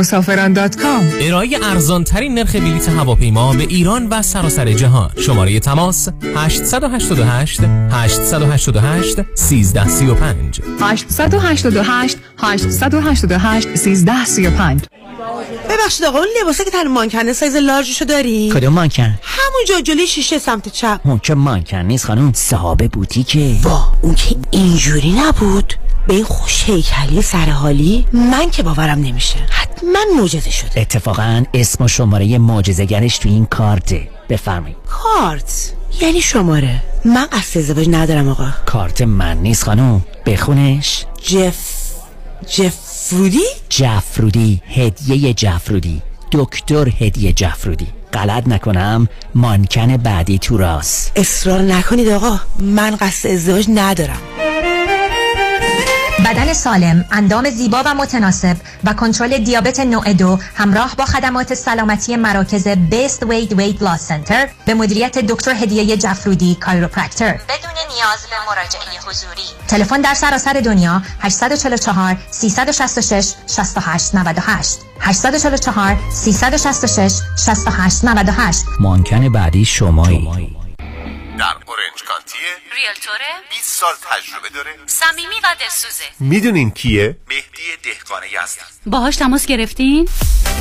مسافران دات کام. ارائه ارزان ترین نرخ بلیط هواپیما به ایران و سراسر جهان. شماره تماس 888 888 1335 888 888 1335 ببخشید آقا اون لباسه که تن مانکنه سایز لارجشو داری؟ کدوم مانکن؟ همونجا جلوی شیشه سمت چپ. اون که مانکن نیست خانم صاحب بوتیکه. وا اون که اینجوری نبود. به این خوش هیکلی سرحالی من که باورم نمیشه. حتما معجزه شده. اتفاقا اسم و شماره معجزه‌گرش تو این کارته. بفرمایید. کارت؟ یعنی شماره. من قصد ازدواج ندارم آقا. کارت من نیست خانم بخونش. جف جف فرودی؟ جفرودی. هدیه جفرودی. دکتر هدیه جفرودی. غلط نکنم. مانکن بعدی تو راست. اصرار نکنید آقا. من قصد ازدواج ندارم. بدن سالم، اندام زیبا و متناسب و کنترل دیابت نوع دو همراه با خدمات سلامتی مراکز بیست وید وید لاس سنتر به مدیریت دکتر هدیه جفرودی کایروپرکتر بدون نیاز به مراجعه حضوری. تلفن در سراسر دنیا 844 366 68 98 844 366 68 98 مانکن بعدی شمایی. در اورنج کانتیه ریلتوره 20 سال تجربه داره. صمیمی و دلسوزه. می‌دونین کیه؟ مهدی دهقان یزدی باهاش تماس گرفتین؟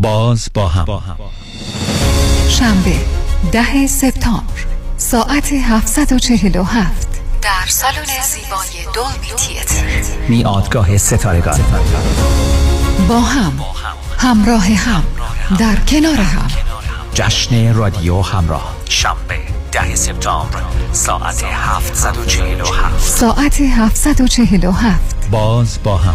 باز با هم. شنبه ده سپتامبر ساعت 747 در سالن زیبای دولمی تیتر. میادگاه ستارگان. با هم همراه هم در کنار هم. جشن رادیو همراه. شنبه ده سپتامبر ساعت 747 ساعت 747 باز با هم.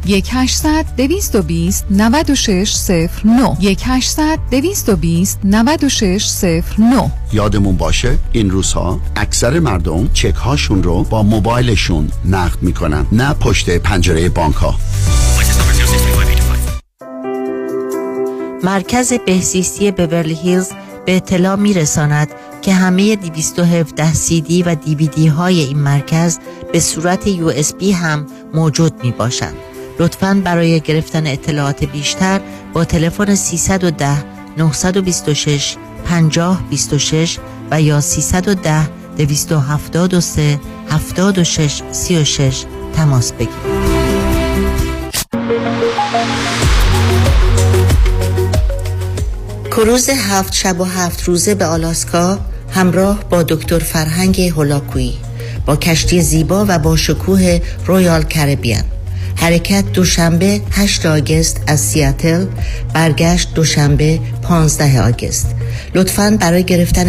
1800 220 9609 1800 220 9609 یادمون باشه این روزها اکثر مردم چک هاشون رو با موبایلشون نقد می‌کنن نه پشت پنجره بانک ها مرکز بهزیستی بورلی هیلز به اطلاع میرساند که همه 217 سی دی و دیویدی های این مرکز به صورت یو اس بی هم موجود می باشند. لطفا برای گرفتن اطلاعات بیشتر با تلفن 310 926 50 26 و یا 310 273 76 36 تماس بگیرید. کروز هفت شب و هفت روزه به آلاسکا همراه با دکتر فرهنگ هولاکویی با کشتی زیبا و با شکوه رویال کربیان حرکت دوشنبه 8 آگست از سیاتل برگشت دوشنبه 15 آگست. لطفاً برای گرفتن